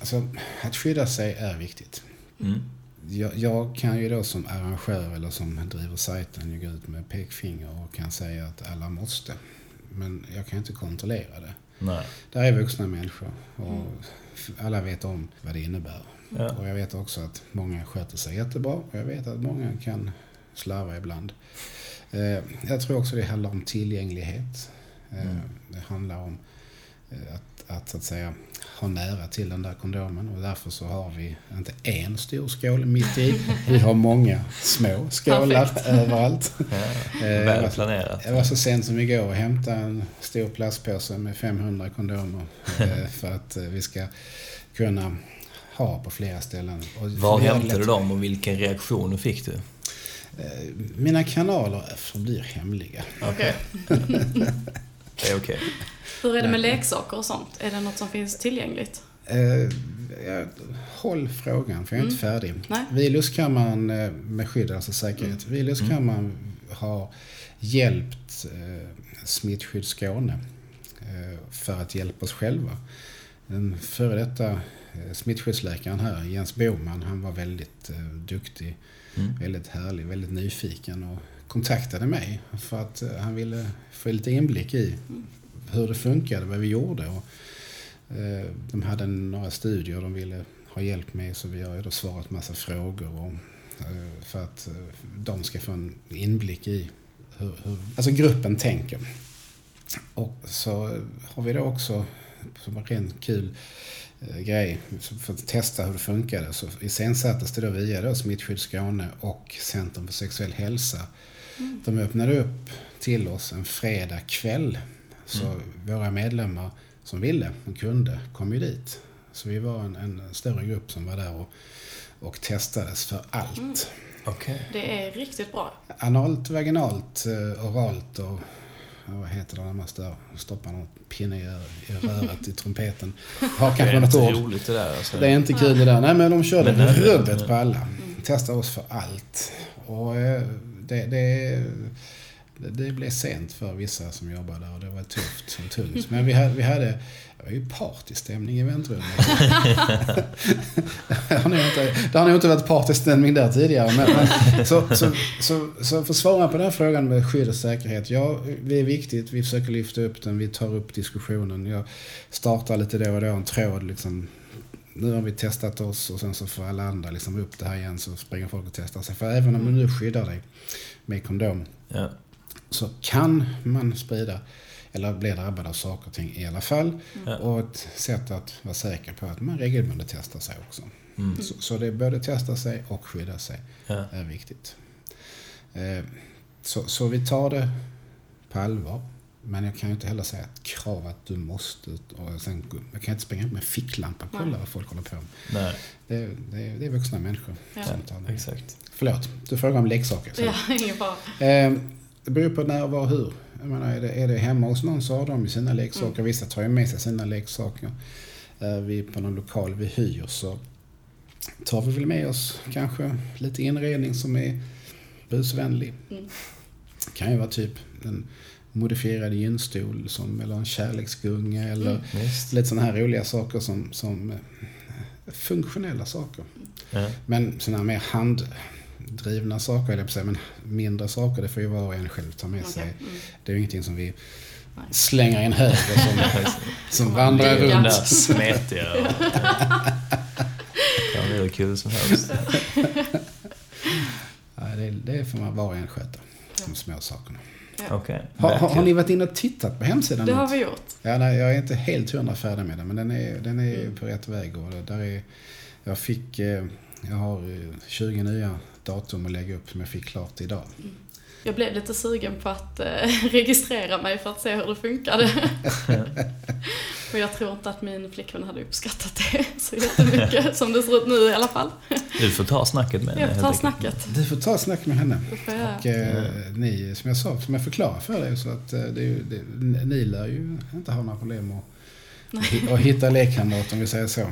Alltså, att skydda sig är viktigt. Mm. Jag, jag kan ju då som arrangör eller som driver sajten ju gå ut med pekfinger och kan säga att alla måste. Men jag kan inte kontrollera det. Nej. Där är vuxna människor och f- alla vet om vad det innebär. Ja. Och jag vet också att många sköter sig jättebra och jag vet att många kan slarva ibland. Eh, jag tror också det handlar om tillgänglighet. Eh, Mm. Det handlar om eh, att, att, så att säga, ha nära till den där kondomen och därför så har vi inte en stor skål mitt i. Vi har många små skålar överallt. Ja. Eh, Väl planerat. Jag var så sent som igår och hämtade en stor plastpåse med 500 kondomer eh, för att eh, vi ska kunna ha på flera ställen. Och Var hämtade du dem och vilken reaktion fick du? Mina kanaler förblir hemliga. Okej. det är okej. Hur är det med leksaker och sånt? Är det något som finns tillgängligt? Eh, håll frågan, för jag är inte färdig. Nej. Viluskammaren eh, med skydd, alltså säkerhet. Viluskammaren har hjälpt eh, Smittskydd Skåne eh, för att hjälpa oss själva. Den före detta eh, smittskyddsläkaren här, Jens Boman, han var väldigt eh, duktig, väldigt härlig, väldigt nyfiken och kontaktade mig för att eh, han ville få lite inblick i hur det funkade, vad vi gjorde. Och, eh, de hade några studier de ville ha hjälp med så vi har ju då svarat massa frågor och, eh, för att eh, de ska få en inblick i hur, hur alltså gruppen tänker. Och så har vi då också, som en ren kul grej, för att testa hur det funkade, så iscensattes det då via då Smittskydd Skåne och Centrum för sexuell hälsa. De öppnade upp till oss en fredag kväll. Så våra medlemmar som ville och kunde kom ju dit. Så vi var en, en större grupp som var där och, och testades för allt. Okej. Det är riktigt bra. Analt, vaginalt, eh, oralt och vad heter det när man stör, stoppar någon pinne i, i röret i trumpeten. Har Det kanske är något inte ord. roligt det där. Alltså. Det är inte kul det där. Nej men de körde Men det- rubbet på alla. Testade oss för allt. Och eh, det, det, det, det blev sent för vissa som jobbade där och det var tufft och tungt. Men vi hade, vi hade det var ju partystämning i väntrummet. det, har nog inte, det har nog inte varit partystämning där tidigare. Men, men, så, så, så, så för att svara på den här frågan med skydd och säkerhet. Ja, det är viktigt. Vi försöker lyfta upp den. Vi tar upp diskussionen. Jag startar lite då och då en tråd. Liksom, nu har vi testat oss och sen så får alla andra liksom upp det här igen så springer folk och testar sig. För även om du nu skyddar dig med kondom Ja. Så kan man sprida eller bli drabbad av saker och ting i alla fall. Ja. Och ett sätt att vara säker på att man regelbundet testar sig också. Mm. Så, så det är både testa sig och skydda sig Ja. är viktigt. Eh, så, så vi tar det på allvar. Men jag kan ju inte heller säga ett krav att du måste. Och sen, jag kan inte springa upp med ficklampa och kolla Nej. vad folk håller på med. Nej, Det, det, det är vuxna människor Ja. som tar det. exakt. Förlåt, du frågar om leksaker. Så. Ja, ingen fara. Eh, det beror på när, var hur. Jag menar, är, det, är det hemma hos någon så har de ju sina leksaker. Mm. Vissa tar ju med sig sina leksaker. Är vi på någon lokal vi hyr så tar vi väl med oss kanske lite inredning som är busvänlig. Mm. kan ju vara typ en modifierad gynstol som, eller en kärleksgunga eller Mm. Lite sådana här roliga saker som, som eh, funktionella saker. Ja. Men sådana här mer handdrivna saker, eller på säga, men mindre saker, det får ju var och en själv ta med Okej. sig. Mm. Det är ju ingenting som vi Nej. slänger i en hög och som, som vandrar. Den där runt. smetiga. och- Det kan bli hur kul som helst. Ja, det, det får man var och en sköta, de små sakerna. Okej. Har, har, har verkligen. ni varit inne och tittat på hemsidan? Det har vi gjort. Ja, nej, jag är inte helt hundra färdig med den, men den är, den är Mm. på rätt väg. Och där är, jag fick, eh, jag har eh, 20 nya datum att lägga upp som jag fick klart idag. Jag blev lite sugen på att eh, registrera mig för att se hur det funkade. Och jag tror inte att min flickvän hade uppskattat det så jättemycket som det ser ut nu i alla fall. Du får ta snacket med henne. Jag tar enkelt. snacket. Du får ta snack med henne. Får. Och eh, ni, som jag sa, som jag förklarade för dig, så att eh, det är ju, det, ni lär ju inte ha några problem att, att hitta lekkamrater om vi säger så. Eh,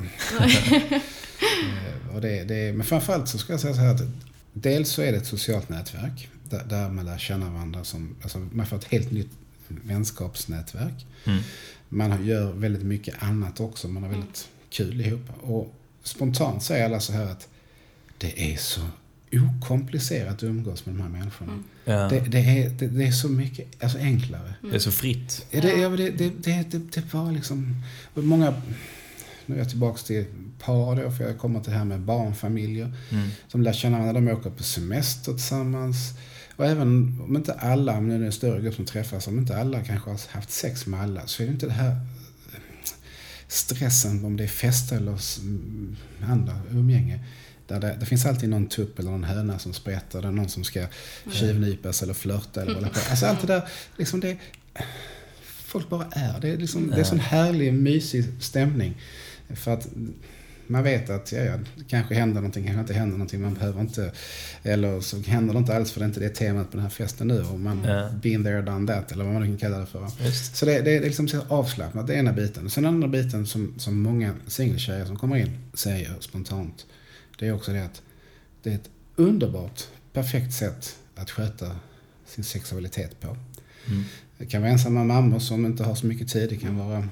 och det, det, men framförallt så ska jag säga så här att dels så är det ett socialt nätverk där, där man lär känna varandra som, alltså man får ett helt nytt vänskapsnätverk. Mm. Man gör väldigt mycket annat också, man har väldigt kul ihop. Och spontant säger alla så här att det är så okomplicerat att umgås med de här människorna. Mm. Ja. Det, det, är, det, det är så mycket alltså enklare. Det är så fritt. Ja. Det, ja, det, det, det, det, det var liksom... Många, nu är jag tillbaka till par då, för jag kommer till det här med barnfamiljer. Mm. Som lär känna varandra, de åker på semester tillsammans. Och även om inte alla, om det är en större grupp som träffas, om inte alla kanske har haft sex med alla, så är det inte det här stressen om det är fest eller mm, andra umgänge. Där det, det finns alltid någon tupp eller någon höna som sprätter, är någon som ska tjuvnypas eller flörta eller hålla på. Alltså allt det där, liksom det, folk bara är. Det är, liksom, det är sån härlig, mysig stämning. För att man vet att ja, ja, det kanske händer någonting, kanske inte händer någonting. Man behöver inte, eller så händer det inte alls för det är inte det temat på den här festen nu. Och man Ja. been there, done that eller vad man nu kan kalla det för. Just. Så det, det är liksom avslappnat, det är ena biten. Sen den andra biten som, som många singeltjejer som kommer in säger spontant. Det är också det att det är ett underbart, perfekt sätt att sköta sin sexualitet på. Mm. Det kan vara ensamma mammor som inte har så mycket tid. Det kan vara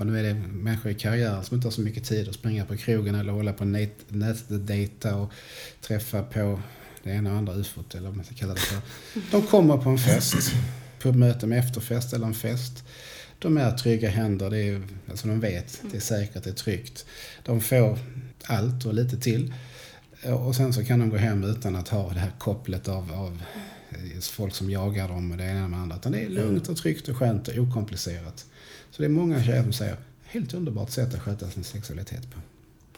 vad nu är det, människor i karriären som inte har så mycket tid att springa på krogen eller hålla på nät- nätdejta och träffa på det ena och andra ufot eller vad man ska kalla det för. De kommer på en fest, på möte med efterfest eller en fest. De är trygga händer, det är, alltså de vet, det är säkert, det är tryggt. De får allt och lite till. Och sen så kan de gå hem utan att ha det här kopplet av, av folk som jagar dem och det ena med det andra. Utan det är lugnt och tryggt och skönt och okomplicerat. Så det är många tjejer som säger, helt underbart sätt att sköta sin sexualitet på.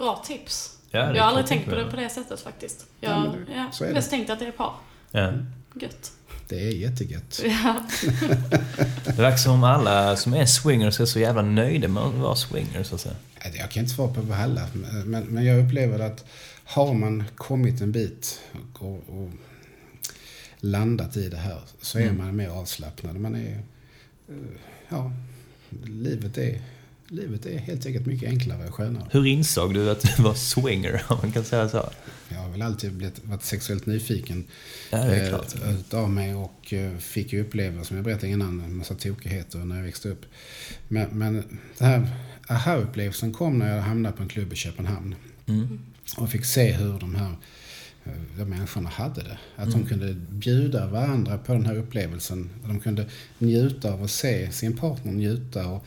Bra tips. Ja, jag har aldrig tänkt på mig. det på det sättet faktiskt. Ja, Jag, det- ja, så är det. mest tänkt att det är par. Ja. Gött. Det är jättegött. Ja. Det verkar som om alla som är swingers är så jävla nöjda med att vara swingers. Så att säga. Nej, Jag kan inte svara på alla, men, men jag upplever att har man kommit en bit och, och landat i det här så är Mm. man mer avslappnad. Man är, eh, ja, livet är, livet är helt enkelt mycket enklare och skönare. Hur insåg du att du var swinger, om man kan säga så? Jag har väl alltid blivit, varit sexuellt nyfiken Ja, det är eh, utav mig och eh, fick ju uppleva, som jag berättade innan, en massa tokigheter när jag växte upp. Men, men det här aha-upplevelsen kom när jag hamnade på en klubb i Köpenhamn Mm. och fick se hur de här de människorna hade det. Att de kunde bjuda varandra på den här upplevelsen. De kunde njuta av att se sin partner njuta. Och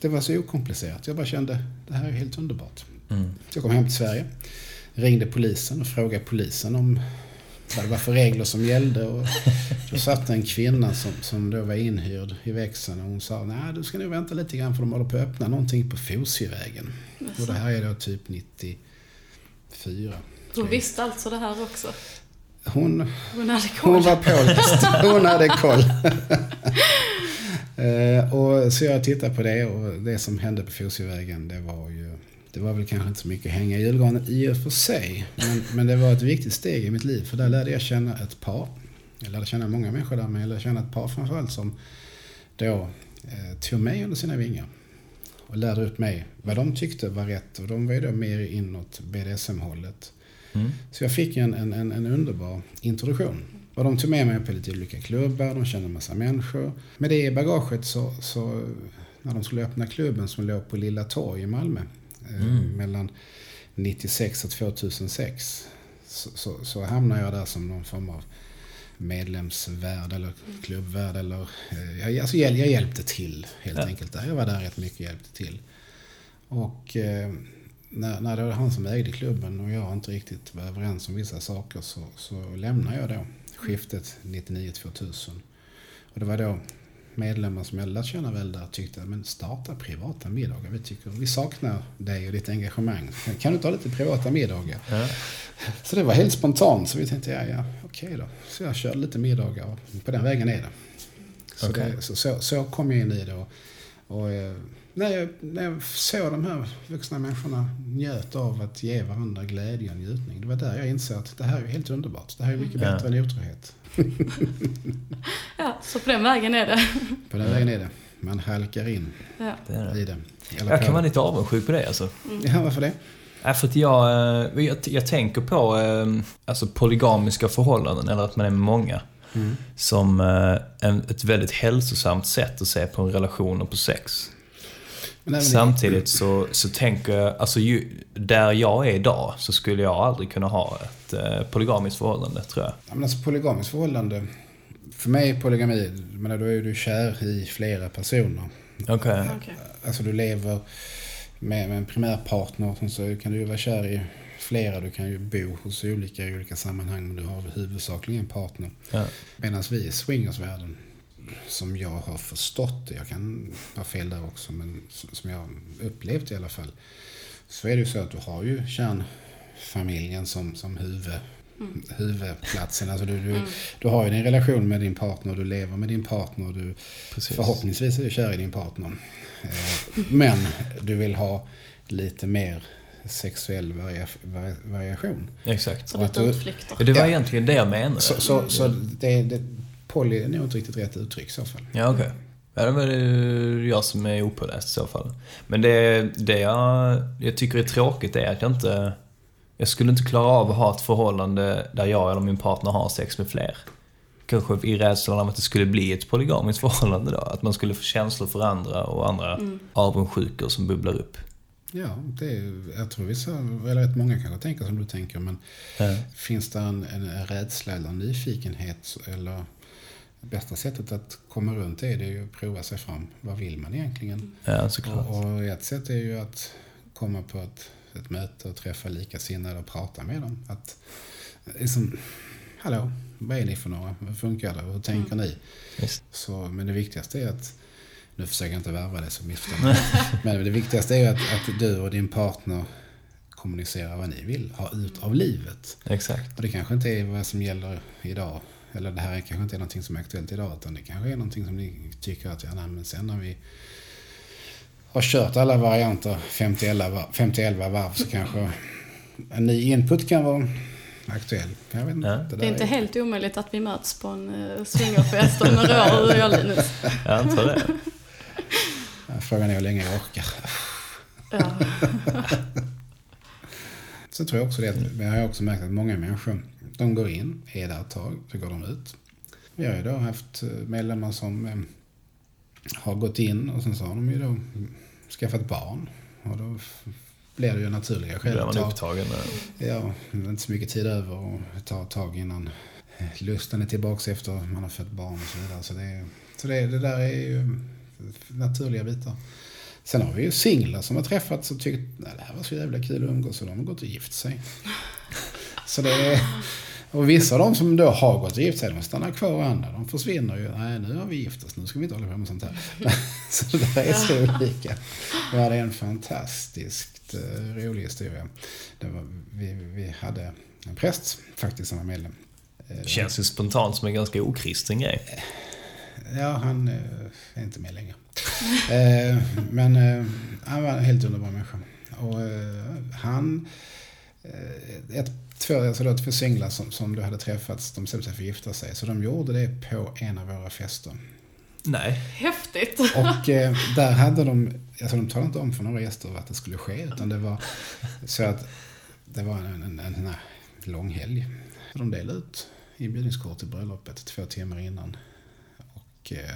det var så okomplicerat. Jag bara kände, det här är helt underbart. Mm. Så jag kom hem till Sverige, ringde polisen och frågade polisen om vad det var för regler som gällde. Och då satt en kvinna som, som då var inhyrd i växeln och hon sa nej du ska nog vänta lite grann för de håller på att öppna någonting på Fosievägen. Och det här är då typ 94. Hon visste alltså det här också. Hon, Hon hade koll. hon var påläst, hon hade koll. Eh, och så jag tittade på det och det som hände på Fosievägen det var ju det var väl kanske inte så mycket hänga i julgranen i och för sig. Men, men det var ett viktigt steg i mitt liv för där lärde jag känna ett par. Jag lärde känna många människor där men jag lärde känna ett par framförallt som då eh, tog mig under sina vingar. Och lärde ut mig vad de tyckte var rätt och de var ju då mer inåt BDSM-hållet. Mm. Så jag fick en, en, en, en underbar introduktion. Och de tog med mig på lite olika klubbar, de kände en massa människor. Med det i bagaget så, så när de skulle öppna klubben som låg på Lilla Torg i Malmö eh, Mm. mellan 96 och 2006 så, så, så hamnade jag där som någon form av medlemsvärd eller klubbvärd. Eller, eh, jag, alltså jag, jag hjälpte till helt Ja. enkelt. Där. Jag var där rätt mycket och hjälpte till. Och eh, när, när det var han som ägde klubben och jag inte riktigt var överens om vissa saker så, så lämnade jag då skiftet 99-2000. Och det var då medlemmar som jag lärt känna väl där tyckte men starta privata middagar. Vi, tycker, vi saknar dig och ditt engagemang. Kan du ta lite privata middagar? Ja. Så det var helt spontant så vi tänkte ja, ja okej då. Så jag körde lite middagar och på den vägen är det. Så, Okej. det, så, så, så kom jag in i det. Och, och eh, när, jag, när jag såg de här vuxna människorna njöt av att ge varandra glädje och njutning. Det var där jag insåg att det här är helt underbart. Det här är mycket Ja. bättre än otrohet. Ja, så på den vägen är det. På den vägen är det. Man halkar in Ja. Det är det. i det. Eller Jag kan vara lite avundsjuk på det alltså. Ja, varför det? Ja, för att jag, eh, jag, jag tänker på eh, alltså polygamiska förhållanden, eller att man är många, Mm. som eh, en, ett väldigt hälsosamt sätt att se på en relation och på sex. Samtidigt så, så tänker jag, alltså ju, där jag är idag så skulle jag aldrig kunna ha ett eh, polygamiskt förhållande, tror jag. Ja, men alltså polygamiskt förhållande. För mig är polygami, menar, då är du kär i flera personer. Okej. Okej. Alltså du lever med, med en primärpartner och så kan du ju vara kär i flera. Du kan ju bo hos olika i olika sammanhang men du har huvudsakligen en partner. Ja. Medan vi i swingersvärlden, som jag har förstått det, jag kan ha fel där också, men som jag har upplevt i alla fall, så är det ju så att du har ju kärnfamiljen som, som huvud, huvudplatsen. Alltså du, du, du har ju din relation med din partner, du lever med din partner, du Precis. förhoppningsvis är du kär i din partner. Eh, Men du vill ha lite mer sexuell varia, vari, variation. Exakt. Så Och lite utflykter. Det var Ja. egentligen det jag menade. Så, så, så det, det, poly är nog inte riktigt rätt uttryck i så fall. Ja, okej. Ja, det det jag som är opåläst i så fall. Men det, det jag, jag tycker är tråkigt är att jag inte... Jag skulle inte klara av att ha ett förhållande där jag eller min partner har sex med fler. Kanske i rädslan av att det skulle bli ett polygamiskt förhållande då. Att man skulle få känslor för andra och andra avundsjukor som bubblar upp. Ja, det är, jag tror vissa, eller rätt många kanske tänker som du tänker, men Ja. finns det en, en rädsla eller en nyfikenhet eller bästa sättet att komma runt det är det ju att prova sig fram. Vad vill man egentligen? Ja, såklart. Och, och ett sätt är ju att komma på ett, ett möte och träffa likasinnade och prata med dem. Att, liksom, hallå, vad är ni för några? Hur funkar det? Hur tänker ni? Visst. Så, men det viktigaste är att, nu försöker jag inte värva det missförstå mig. Men det viktigaste är ju att, att du och din partner kommunicerar vad ni vill ha ut av livet. Exakt. Och det kanske inte är vad som gäller idag. Eller det här kanske inte är någonting som är aktuellt idag. Utan det kanske är någonting som ni tycker att, ja, nej, men sen när vi har kört alla varianter 50-11 var- 50-11 varv så kanske en ny input kan vara aktuell. Jag vet inte. Ja. där Det är inte är- helt omöjligt att vi möts på en uh, swingerfest om några år, du och jag Linus. Jag antar det. Frågan är hur länge jag orkar. Ja. Så tror jag också det. Men jag har också märkt att många människor, de går in, är där ett tag, så går de ut. Vi har ju då haft eh, medlemmar som eh, har gått in och sen så har de ju då skaffat barn. Och då blir det ju naturliga Då skäl blir att man ta, upptagen. ja, det är inte så mycket tid över och ta ett tag innan lusten är tillbaka efter man har fött barn och så vidare. Så det, så det, det där är ju naturliga bitar. Sen har vi ju singlar som har träffats och tyckt att det här var så jävla kul att umgås och de har gått och gift sig. Så det är, och vissa av de som då har gått och gift sig, de stannar kvar och andra de försvinner ju. Nej, nu har vi gift oss, nu ska vi inte hålla på med sånt här. Så det där är så olika. Vi hade en fantastiskt eh, rolig historia. Det var, vi, vi hade en präst faktiskt som var medlem. Eh, Det känns ju spontant som en ganska okristen grej. Ja, han eh, är inte med längre. eh, men eh, han var en helt underbar människa. Och han, ett, två, alltså då två singlar som, som då hade träffats, de bestämde sig för att gifta sig. Så de gjorde det på en av våra fester. Nej. Häftigt. Och eh, där hade de, alltså de talade inte om för några gäster att det skulle ske, utan det var så att det var en, en, en, en långhelg. De delade ut inbjudningskort till bröllopet två timmar innan. Och eh,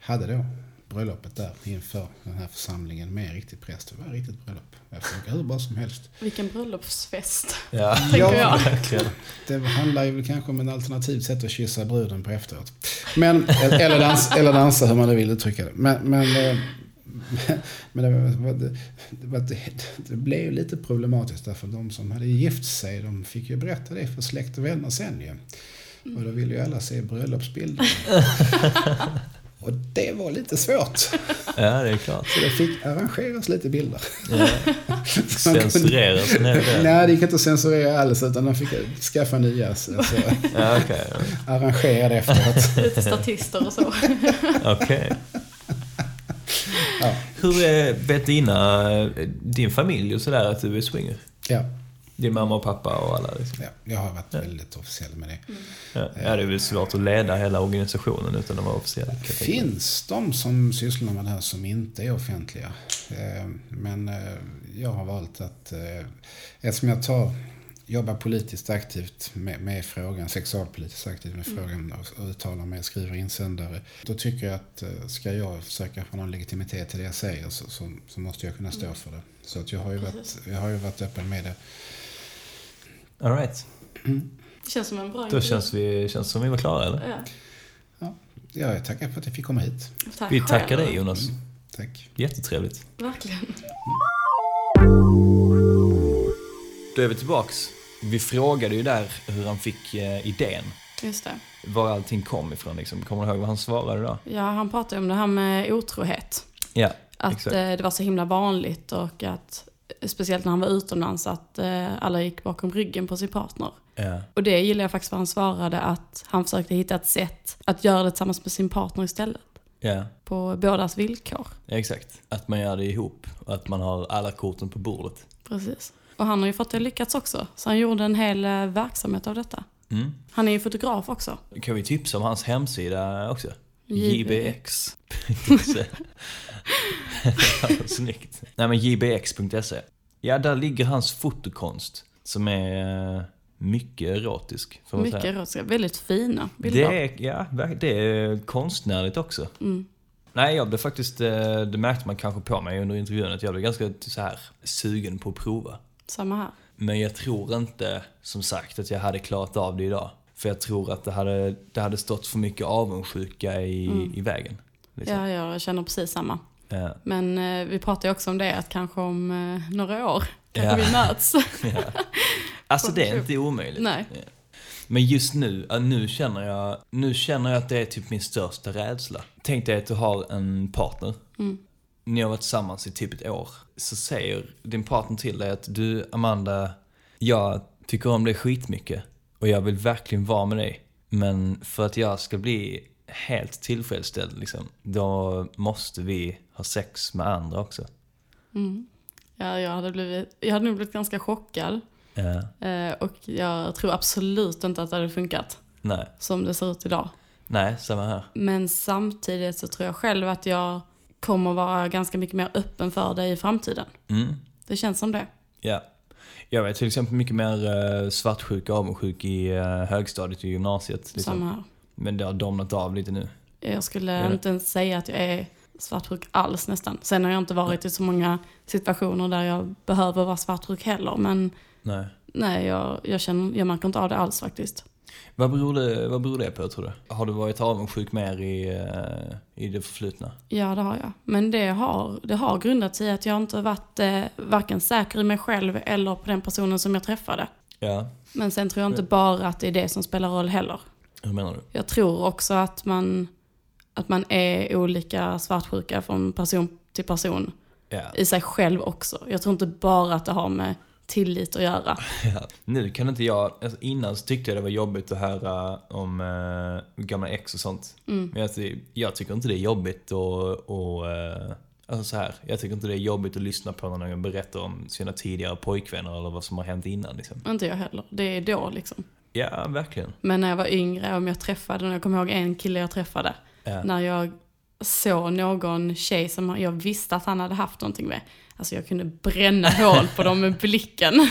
hade då bröllopet där inför den här församlingen med en riktig präst. Det var ett riktigt bröllop. Jag funkar hur bra som helst. Vilken bröllopsfest. Ja, Tänker Ja. jag. verkligen. Det handlar ju kanske om en alternativt sätt att kyssa bruden på efteråt. Men, eller, dans, eller dansa hur man nu vill uttrycka det. Men, men, eh, men det, var, det, det, var, det, det blev ju lite problematiskt därför de som hade gift sig de fick ju berätta det för släkt och vänner sen ju. Och då ville ju alla se bröllopsbilder. Och det var lite svårt. Ja, det är klart. Så det fick arrangeras lite bilder. Ja. Censureras del. Nej, det gick inte att censurera alls utan de fick skaffa nya. Alltså, Ja, okej. arrangera det efteråt. Lite statister och så. Okej. Ja. Hur är, vet dina, din familj och sådär att du är swinger? Ja. Din mamma och pappa och alla liksom. Ja, jag har varit väldigt officiell med det. Ja, ja, det är väl svårt att leda hela organisationen utan att vara officiell. Det finns de som sysslar med det här som inte är offentliga. Eh, Men eh, jag har valt att, eh, eftersom jag tar, jobbar politiskt aktivt med, med frågan, sexualpolitiskt aktivt med frågan och, och uttalar mig, skriver insändare. Då tycker jag att ska jag försöka få någon legitimitet till det jag säger så, så, så måste jag kunna stå för det. Så att jag, har ju varit, jag har ju varit öppen med det. All right. Det känns som en bra Då känns vi känns som vi var klara eller? Ja. Jag är tackad för att jag fick komma hit. Tack Vi tackar själv. dig Jonas. Tack. Jättetrevligt. Verkligen. Då är vi tillbaks. Vi frågade ju där hur han fick eh, idén. Just det. Var allting kom ifrån liksom. Kommer du ihåg vad han svarade då? Ja, han pratade om det här med otrohet. Ja, Att exakt. eh, det var så himla vanligt och att speciellt när han var utomlands att eh, alla gick bakom ryggen på sin partner. Ja. Och det gillar jag faktiskt vad han svarade att han försökte hitta ett sätt att göra det tillsammans med sin partner istället. Ja, På bådas villkor. exakt. Att man gör det ihop. och Att man har alla korten på bordet. Precis. Och han har ju fått det lyckats också. Så han gjorde en hel eh, verksamhet av detta. Mm. Han är ju fotograf också. Kan vi tipsa om hans hemsida också? JBX. Snyggt. Nej men jbx.se. Ja, där ligger hans fotokonst som är eh, mycket erotisk. Får man Mycket säga. erotiska, väldigt fina bilder. Det är, ja, det är konstnärligt också. Mm. Nej, jag blev faktiskt, eh, det märkte man kanske på mig under intervjun, att jag blev ganska så här sugen på att prova. Samma här. Men jag tror inte, som sagt, att jag hade klarat av det idag. För jag tror att det hade, det hade stått för mycket avundsjuka i, i vägen. Liksom. Ja, jag känner precis samma. Ja. Men eh, vi pratade ju också om det, att kanske om eh, några år kanske Ja. vi möts. Alltså det är inte omöjligt. Nej. Men just nu, nu känner jag, nu känner jag att det är typ min största rädsla. Tänk dig att du har en partner. Mm. Ni har varit tillsammans i typ ett år. Så säger din partner till dig att du, Amanda, jag tycker om dig skitmycket. Och jag vill verkligen vara med dig. Men för att jag ska bli helt tillfredsställd, liksom, då måste vi ha sex med andra också. Mm. Ja, jag hade, blivit, jag hade nog blivit ganska chockad. Ja. Eh, och jag tror absolut inte att det hade funkat Nej, som det ser ut idag. nej, samma här. Men samtidigt så tror jag själv att jag kommer vara ganska mycket mer öppen för det i framtiden. Mm. Det känns som det. Ja. Jag är till exempel mycket mer uh, svartsjuk och avundsjuk i uh, högstadiet och gymnasiet. Liksom. Samma här. Men det har domnat av lite nu. Jag skulle det? inte ens säga att jag är svartsjuk alls nästan. Sen har jag inte varit i så många situationer där jag behöver vara svartsjuk heller. Men Nej. nej, jag, jag, känner, jag märker inte av det alls faktiskt. Vad beror, det, vad beror det på tror du? Har du varit avundsjuk mer i, uh, i det förflutna? Ja, det har jag. Men det har, det har grundat sig i att jag inte varit eh, varken säker i mig själv eller på den personen som jag träffade. Ja. Men sen tror jag inte bara att det är det som spelar roll heller. Hur menar du? Jag tror också att man, att man är olika svartsjuka från person till person. Ja. I sig själv också. Jag tror inte bara att det har med tillit att göra. ja. Nu kan inte jag, alltså innan så tyckte jag det var jobbigt att höra om uh, gamla ex och sånt. Mm. Men jag, jag tycker inte det är jobbigt och, och uh, alltså så här, jag tycker inte det är jobbigt att lyssna på när någon berättar om sina tidigare pojkvänner eller vad som har hänt innan liksom. Inte jag heller. Det är då liksom. Ja, verkligen. Men när jag var yngre, om jag träffade, när jag kommer ihåg en kille jag träffade. Ja. När jag såg någon tjej som jag visste att han hade haft någonting med. Alltså jag kunde bränna hål på dem med blicken.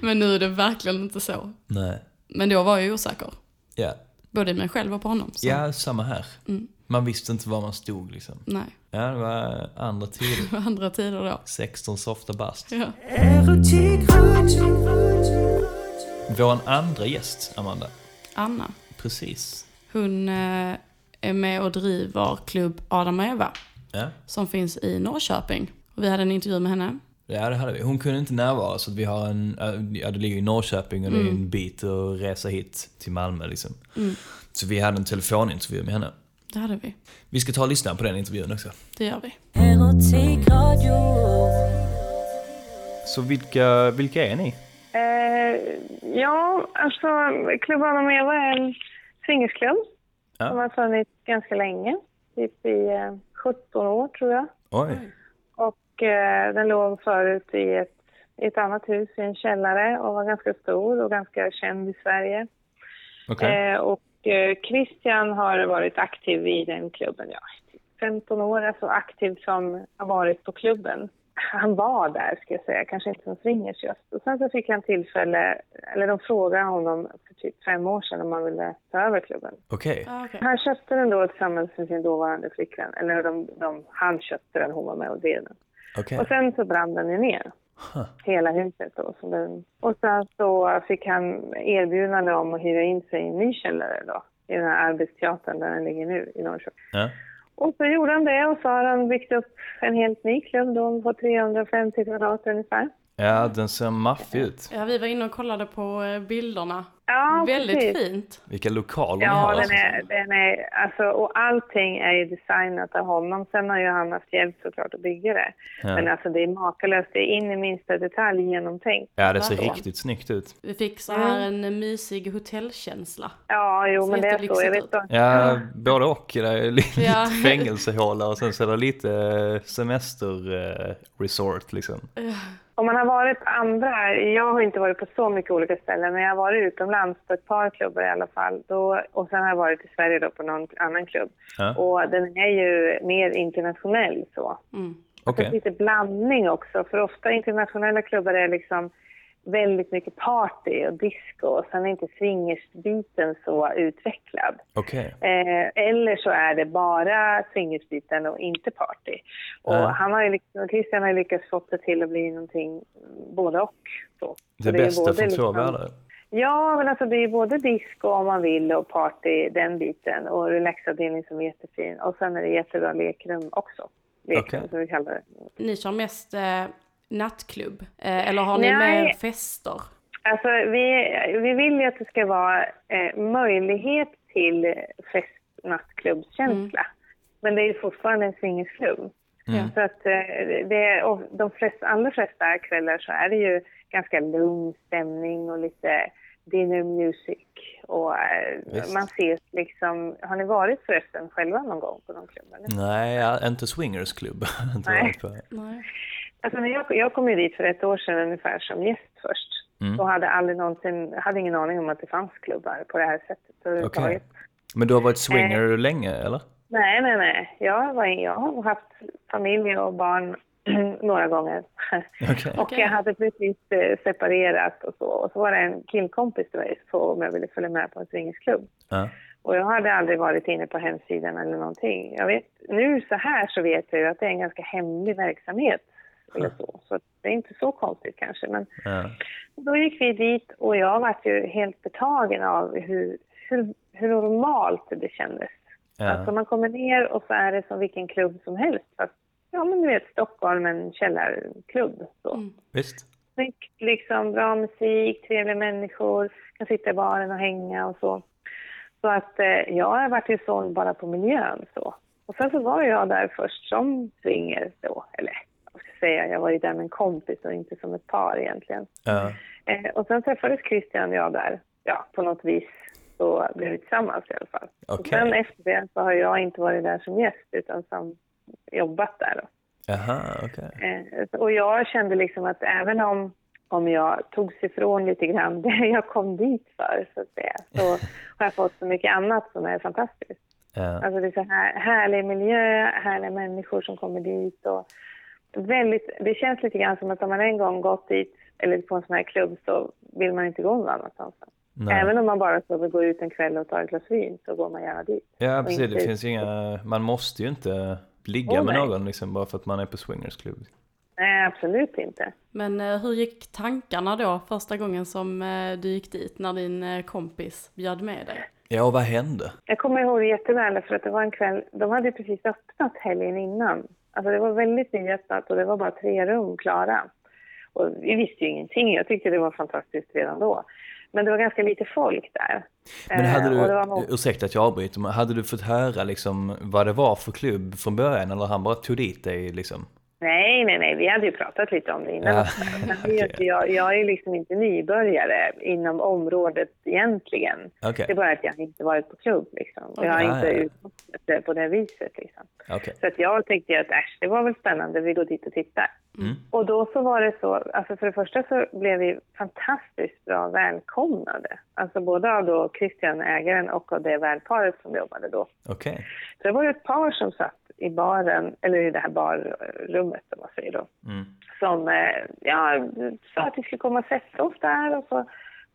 Men nu är det verkligen inte så. Nej. Men då var jag osäker. Ja. Både i mig själv och på honom. Så. Ja, samma här. Mm. Man visste inte var man stod liksom. Nej, Ja, det var andra tider. det var andra tider då. 16 softa bast. Ja. Vår andra gäst, Amanda. Anna, Precis. hon eh, är med och driver klubb Adam och Eva. Ja. Som finns i Norrköping. Och vi hade en intervju med henne. Ja, det hade vi. Hon kunde inte närvara så att vi har en, ja det ligger i Norrköping och det är en bit att resa hit till Malmö liksom. Mm. Så vi hade en telefonintervju med henne. Det hade vi. Vi ska ta och lyssna på den intervjun också. Det gör vi. Så vilka, vilka är ni? Eh, ja, alltså och Eva är en swingersklubb Ja. som har funnits ganska länge. Typ i eh, 17 år tror jag. Oj. Och eh, den låg förut i ett, i ett annat hus i en källare och var ganska stor och ganska känd i Sverige. Okej. Eh, och eh, Christian har varit aktiv i den klubben, ja, typ 15 år, alltså aktiv som har varit på klubben. Han var där, ska jag säga, kanske inte som swingers just. Och sen så fick han tillfälle, eller de frågade honom för typ fem år sedan om han ville ta över klubben. Okej. Ah, okay. Han köpte den då tillsammans med sin dåvarande flickvän, eller de, de, han köpte den, hon var med och drev den. Okej. Och sen så brann den ju ner. Huh. Hela huset då. Så den, och sen så fick han erbjudande om att hyra in sig i en ny källare då. I den här arbetsteatern där den ligger nu i Norrköping. Ja. Och så gjorde han det och så har han byggt upp en helt ny klubb då på 350 kvadrat ungefär ja, den ser maffig ut. Ja, vi var inne och kollade på eh, bilderna. Ja, Väldigt precis. fint. Vilka lokaler ni har. Ja, den alltså. är, den är, alltså, och allting är ju designat av honom. Sen har ju han haft hjälp såklart att bygga det. Ja. Men alltså det är makalöst, det är in i minsta detalj genomtänkt. Ja, det ser Ja. riktigt snyggt ut. Vi fick så här en mysig hotellkänsla. Ja, jo men det är så. Jag vet. Ja, både och. Det är lite Ja. fängelsehåla och sen så är det lite semester-resort liksom. Om man har varit på andra, jag har inte varit på så mycket olika ställen, men jag har varit utomlands på ett par klubbar i alla fall. Då, och sen har jag varit i Sverige då på någon annan klubb. Ja. Och den är ju mer internationell så. Mm. Okej. Alltså lite blandning också, för ofta internationella klubbar är liksom väldigt mycket party och disco och sen är inte swingersbiten så utvecklad. Okej. Eh, eller så är det bara swingersbiten och inte party. Och Ja. han har ju liksom, Christian har ju lyckats få det till att bli någonting både och. Så. Det, Så ju bästa både från två liksom- världar. Ja, men alltså det är både disco om man vill och party, den biten. Och relaxavdelning som är jättefin. Och sen är det jättebra lekrum också. Lekrum Okej. som vi kallar det. Ni kör mest eh, nattklubb? Eh, eller har ni Nej. mer fester? Alltså, vi, vi vill ju att det ska vara eh, möjlighet till fest, nattklubbskänsla. Men det är ju fortfarande en swingersklubb. Mm. Så att eh, det är, och de flesta, allra flesta kvällar så är det ju ganska lugn stämning och lite dinner music. Och eh, Visst. man ses liksom, har ni varit förresten själva någon gång på någon klubb? Eller? Nej, inte swingersklubb. Nej. Alltså när jag, jag kom ju dit för ett år sedan ungefär som gäst först. Mm. Och hade aldrig någonsin, hade ingen aning om att det fanns klubbar på det här sättet överhuvudtaget. Men du har varit Eh. swinger länge, eller? Nej, nej, nej. Jag, var, jag har haft familj och barn några gånger. Okej. och jag hade precis eh, separerat och så. Och så var det en killkompis till mig som frågade om jag ville följa med på en swingersklubb. Ja. Och jag hade aldrig varit inne på hemsidan eller någonting. Jag vet, nu så här så vet jag ju att det är en ganska hemlig verksamhet. Eller så. så det är inte så konstigt kanske. Men Ja. då gick vi dit och jag var ju helt betagen av hur, hur, hur normalt det kändes. Ja. Alltså man kommer ner och så är det som vilken klubb som helst. Fast, ja men du vet Stockholm, en källarklubb. Så. Mm. Visst? Snyggt, liksom, bra musik, trevliga människor, kan sitta i baren och hänga och så. Så att eh, jag har varit ju såld bara på miljön så. Och sen så var jag där först som swinger då, eller vad ska jag säga, jag var ju där med en kompis och inte som ett par egentligen. Ja. Eh, och sen träffades Christian och jag där, ja på något vis så blev vi tillsammans i alla fall. Och Okej. sen efter det så har jag inte varit där som gäst utan som jobbat där då. Jaha, okej. Eh, och jag kände liksom att även om, om jag togs ifrån lite grann det jag kom dit för, så att säga, så har jag fått så mycket annat som är fantastiskt. Ja. Alltså det är så här härlig miljö, härliga människor som kommer dit och väldigt, det känns lite grann som att om man en gång gått dit eller på en sån här klubb så vill man inte gå någon annanstans. Nej. Även om man bara ska gå ut en kväll och ta ett glas vin så går man gärna dit. Ja, precis. Det finns ju inga... Man måste ju inte ligga Åh, med nej. någon liksom bara för att man är på swingersklubb. Nej, absolut inte. Men eh, hur gick tankarna då första gången som eh, du gick dit när din eh, kompis bjöd med dig? Ja, och vad hände? Jag kommer ihåg det jätteväl för att det var en kväll, de hade precis öppnat helgen innan. Alltså det var väldigt nyöppnat och det var bara tre rum klara. Och vi visste ju ingenting, jag tyckte det var fantastiskt redan då. Men det var ganska lite folk där. Men Eh, hade det du, nog- ursäkta att jag avbryter, men hade du fått höra liksom vad det var för klubb från början eller han bara tog dit dig liksom? Nej, nej, nej, vi hade ju pratat lite om det innan. Ja, inte jag, jag är liksom inte nybörjare inom området egentligen. Okej, Det är bara att jag inte varit på klubb liksom. Och jag har Ja, inte ja. utnyttjat det på det viset liksom. okej. Så att jag tänkte att äsch, det var väl spännande, vi går dit och tittar. Mm. Och då så var det så, alltså för det första så blev vi fantastiskt bra välkomnade. Alltså både av då Christian, ägaren, och av det värdparet som jobbade då. Okej. Så det var ett par som satt i baren, eller i det här barrummet om man säger då. Mm. Som eh, ja, sa att vi skulle komma och sätta oss där och så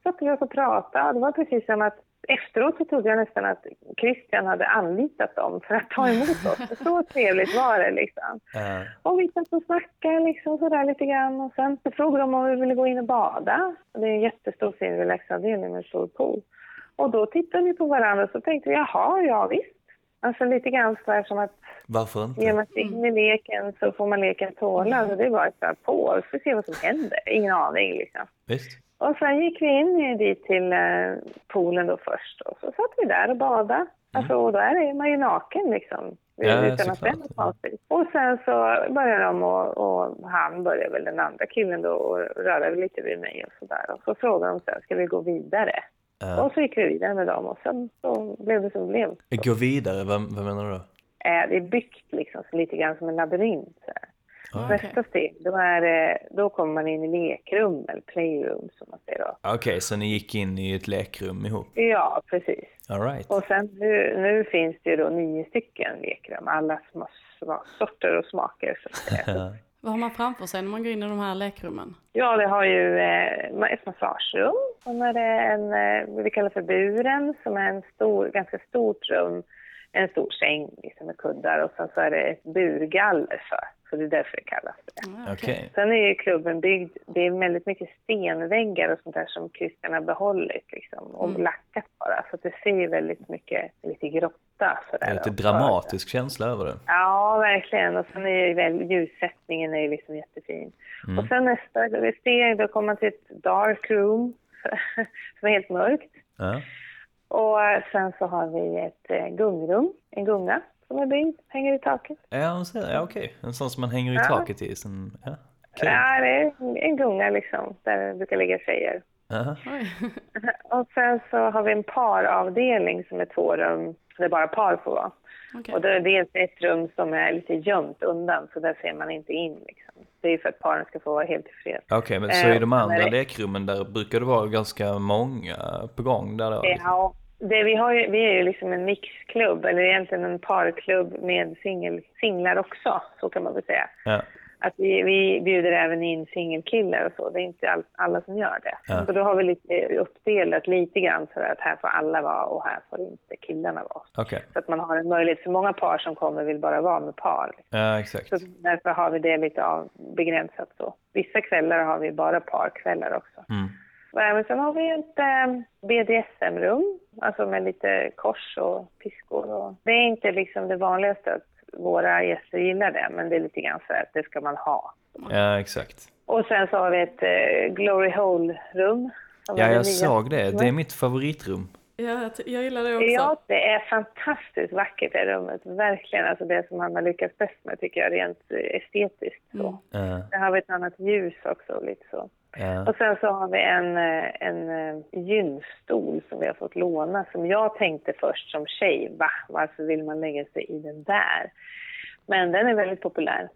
satte vi oss och pratade. Det var precis som att efteråt så trodde jag nästan att Christian hade anlitat dem för att ta emot oss. Så trevligt var det liksom. Ja. Och vi satt och snackade liksom sådär lite grann och sen så frågade de om vi ville gå in och bada. Det är en jättestor fin relaxavdelning med en stor pool. Och då tittade vi på varandra och så tänkte vi, jaha, ja visst. Alltså lite grann sådär som att Varför inte? man sig in i leken så får man leken tåla. Alltså det är bara att köra på och så se vad som händer. Ingen aning liksom. Visst? Och sen gick vi in dit till eh, poolen då först och så satt vi där och badade. Alltså, och då är man ju naken liksom. Ja, utan att det är såklart. konstigt. Och sen så började de och, och han började väl den andra killen då och röra lite vid mig och sådär. Och så frågade de sen, ska vi gå vidare? Ja. Och så gick vi vidare med dem och sen så blev det som det blev. Gå vidare, vad, vad menar du då? Eh, det är byggt liksom så lite grann som en labyrint. Ah, Nästa steg, då, är, då kommer man in i lekrum, eller playroom som man säger då. Okej, så ni gick in i ett lekrum ihop? Ja, precis. All right. Och sen nu, nu finns det ju då nio stycken lekrum, alla små, små sorter och smaker så att säga. Vad har man framför sig när man går in i de här lekrummen? Ja, vi har ju eh, ett massagerum. sen är det en, eh, vad vi kallar för buren, som är en stor, ganska stort rum. En stor säng liksom, med kuddar och sen så är det ett burgaller för. Så det är därför det kallas det. Ah, Okej. Sen är ju klubben byggd, det är väldigt mycket stenväggar och sånt där som har behållit liksom, och lackat bara. Så det ser ju väldigt mycket, lite grotta sådär. Lite då. dramatisk känsla över det. Ja, verkligen. Och sen är ju väl, ljussättningen är ju liksom jättefin. Och sen nästa steg, då kommer man till ett dark room som är helt mörkt. Ja. Och sen så har vi ett eh, gungrum, en gunga som är byggd, hänger i taket. Ja, ja okej. En sån som man hänger i Ja. taket i. Som, ja. Kul. Ja, det är en gunga liksom, där det brukar ligga tjejer. Aha. Oj. Och sen så har vi en paravdelning som är två rum där bara par får vara. Okej. Och då är det dels ett rum som är lite gömt undan så där ser man inte in liksom. Det är ju för att paren ska få vara helt tillfreds. Okej, men så Eh, i de sen andra lekrummen där brukar det vara ganska många på gång där då? liksom. Ja, det, vi, har ju, vi är ju liksom en mixklubb, eller egentligen en parklubb med singel, singlar också, så kan man väl säga. Ja. Att vi, vi bjuder även in singelkillar och så, det är inte all, alla som gör det. Ja. Så då har vi lite uppdelat lite grann så att här får alla vara och här får inte killarna vara. Okej, Så att man har en möjlighet, för många par som kommer vill bara vara med par. ja exakt. Så därför har vi det lite av, begränsat så. Vissa kvällar har vi bara parkvällar också. Mm. Men sen har vi ett eh, BDSM-rum, alltså med lite kors och piskor. Och det är inte liksom det vanligaste att våra gäster gillar det, men det är lite grann så att det ska man ha. Ja, exakt. Och sen så har vi ett eh, Glory Hole-rum. Ja, det jag nya. såg det. Det är mitt favoritrum. Ja, jag, gillar det också. Ja, det är fantastiskt vackert det rummet. Verkligen. Alltså det som han har lyckats bäst med tycker jag rent eh, estetiskt. Så. Ja, Där har vi ett annat ljus också. Lite så. Ja. Och sen så har vi en, eh, en eh, gynstol som vi har fått låna som jag tänkte först som tjej, va, varför vill man lägga sig i den där? Men den är väldigt populär.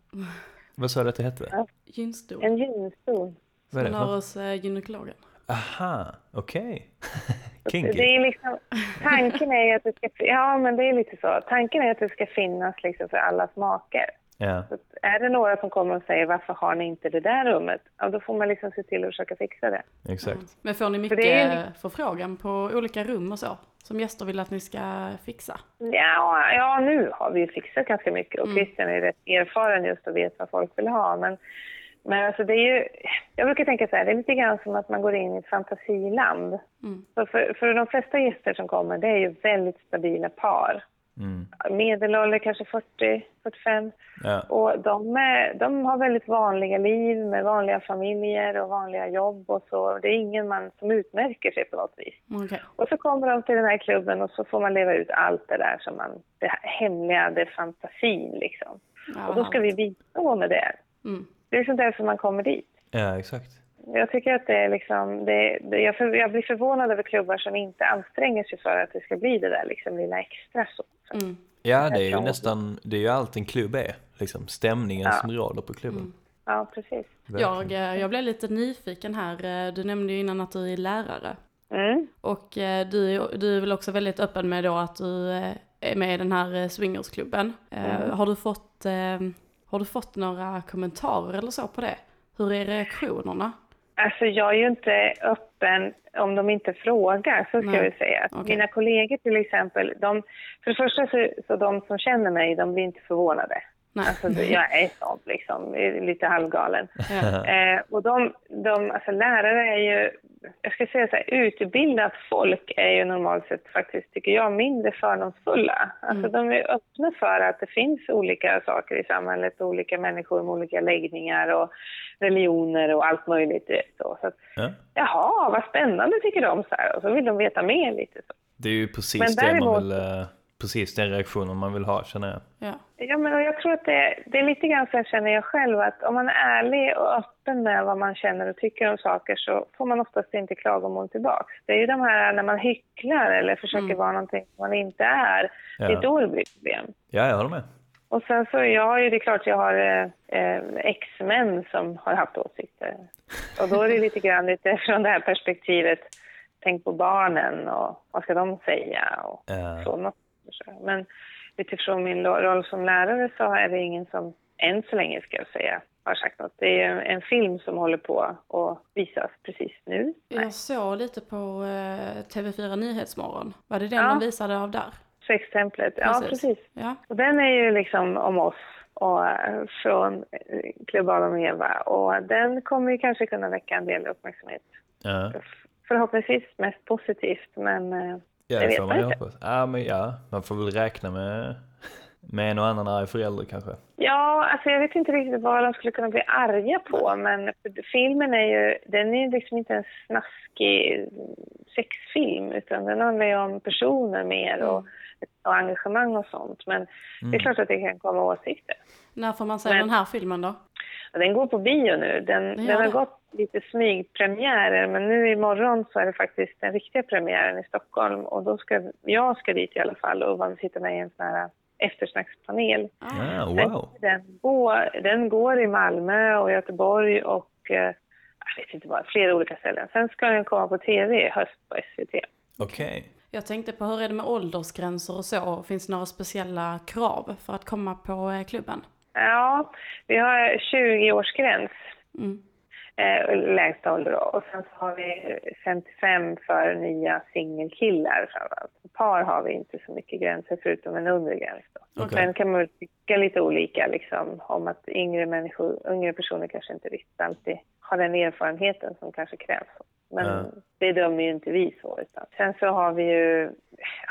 Vad sa du att det hette? Gynstol. En gynstol. Vad är det Man har hos eh, gynekologen. Aha, okej. Det Kinky. är liksom, tanken är ju att det ska, ja men det är lite så. Tanken är att det ska finnas liksom för alla smaker. Ja, Så att är det några som kommer och säger varför har ni inte det där rummet? Ja, då får man liksom se till att försöka fixa det. exakt. Men får ni För mycket det är förfrågan på olika rum och så? Som gäster vill att ni ska fixa? Ja, ja, nu har vi ju fixat ganska mycket och Christian är rätt erfaren just och vet vad folk vill ha. Men, men alltså det är ju, jag brukar tänka så här, det är lite grann som att man går in i ett fantasiland. Mm. Så för, för de flesta gäster som kommer, det är ju väldigt stabila par. Mm. Medelålder kanske 40, 45. Ja. Och de, är, de har väldigt vanliga liv med vanliga familjer och vanliga jobb och så. Det är ingen man som utmärker sig på något vis. Okej. Och så kommer de till den här klubben och så får man leva ut allt det där som man, det hemliga, det fantasin liksom. Ja, Och då ska vi bistå med det. Mm. Det är sånt därför man kommer dit. ja, exakt. Jag tycker att det är liksom, det, det, jag, för, jag blir förvånad över klubbar som inte anstränger sig för att det ska bli det där liksom lilla extra så. Mm. Ja, det är ju nästan, det är ju allt en klubb är. Liksom stämningen Ja. som råder på klubben. Mm. Ja, precis. Jag, eh, jag blev lite nyfiken här. Eh, Du nämnde ju innan att du är lärare. Mm. Och eh, du, du är väl också väldigt öppen med då att du är med i den här swingersklubben. Eh, Har, du fått, har du fått några kommentarer eller så på det? Hur är reaktionerna? Alltså jag är ju inte öppen om de inte frågar, så ska Nej. vi säga. Okej. Mina kollegor till exempel, de, för det första så, så de som känner mig, de blir inte förvånade. Nej. Alltså jag är sånt liksom, lite halvgalen. Ja. Eh, och de, de, alltså lärare är ju, jag ska säga så här, utbildat folk är ju normalt sett faktiskt, tycker jag, mindre fördomsfulla. Alltså de är öppna för att det finns olika saker i samhället, olika människor med olika läggningar och religioner och allt möjligt. Så, så att, Ja. jaha, vad spännande tycker de så här. Och så vill de veta mer lite så. Det är ju precis Men det man däremot- vill, eh, precis den reaktionen man vill ha känner jag. Ja. Ja, men jag tror att det, det är lite grann så här känner jag själv att om man är ärlig och öppen med vad man känner och tycker om saker så får man oftast inte klagomål tillbaks. Det är ju de här när man hycklar eller försöker vara någonting man inte är. Det Ja. är då det blir problem. Ja, jag håller med. Och sen så, jag har ju, det är klart jag har eh, eh, ex-män som har haft åsikter. Och då är det lite grann lite från det här perspektivet, tänk på barnen och vad ska de säga och Ja. så. Något. Men utifrån min roll som lärare så är det ingen som än så länge ska jag säga har sagt något. Det är en, film som håller på att visas precis nu. Jag såg lite på eh, TV4 Nyhetsmorgon. Var det den Ja. de visade av där? Sextemplet, ja precis. Ja. Och den är ju liksom om oss och eh, från eh, Klubb Adam och Eva och den kommer ju kanske kunna väcka en del uppmärksamhet. Ja, Förhoppningsvis mest positivt men eh, ja det får man inte. hoppas. Ja, men ja, man får väl räkna med, med en och annan arg förälder kanske. Ja, alltså jag vet inte riktigt vad de skulle kunna bli arga på, men filmen är ju, den är liksom inte en snaskig sexfilm, utan den handlar ju om personer mer och, och engagemang och sånt. Men det är klart att det kan komma åsikter. När får man se Men- den här filmen då? Den går på bio nu. Den, Den har det. gått lite smygpremiärer, men nu imorgon så är det faktiskt den riktiga premiären i Stockholm. Och då ska, jag ska dit i alla fall och sitta med i en sån här eftersnackspanel. Ja, Sen wow. Den går, den går i Malmö och Göteborg och eh, jag vet inte vad, flera olika ställen. Sen ska den komma på tv i höst på SVT. Okej. Jag tänkte på hur är det med åldersgränser och så? Finns det några speciella krav för att komma på eh, klubben? Ja, vi har 20-årsgräns, Mm. eh, lägsta ålder då. Och sen så har vi 55 för nya singelkillar framförallt. Par har vi inte så mycket gränser förutom en undre gräns då. Okej. Sen kan man tycka lite olika liksom, om att yngre, människor, yngre personer kanske inte riktigt alltid har den erfarenheten som kanske krävs. Men Ja. det dömer ju inte vi så. Utan. Sen så har vi ju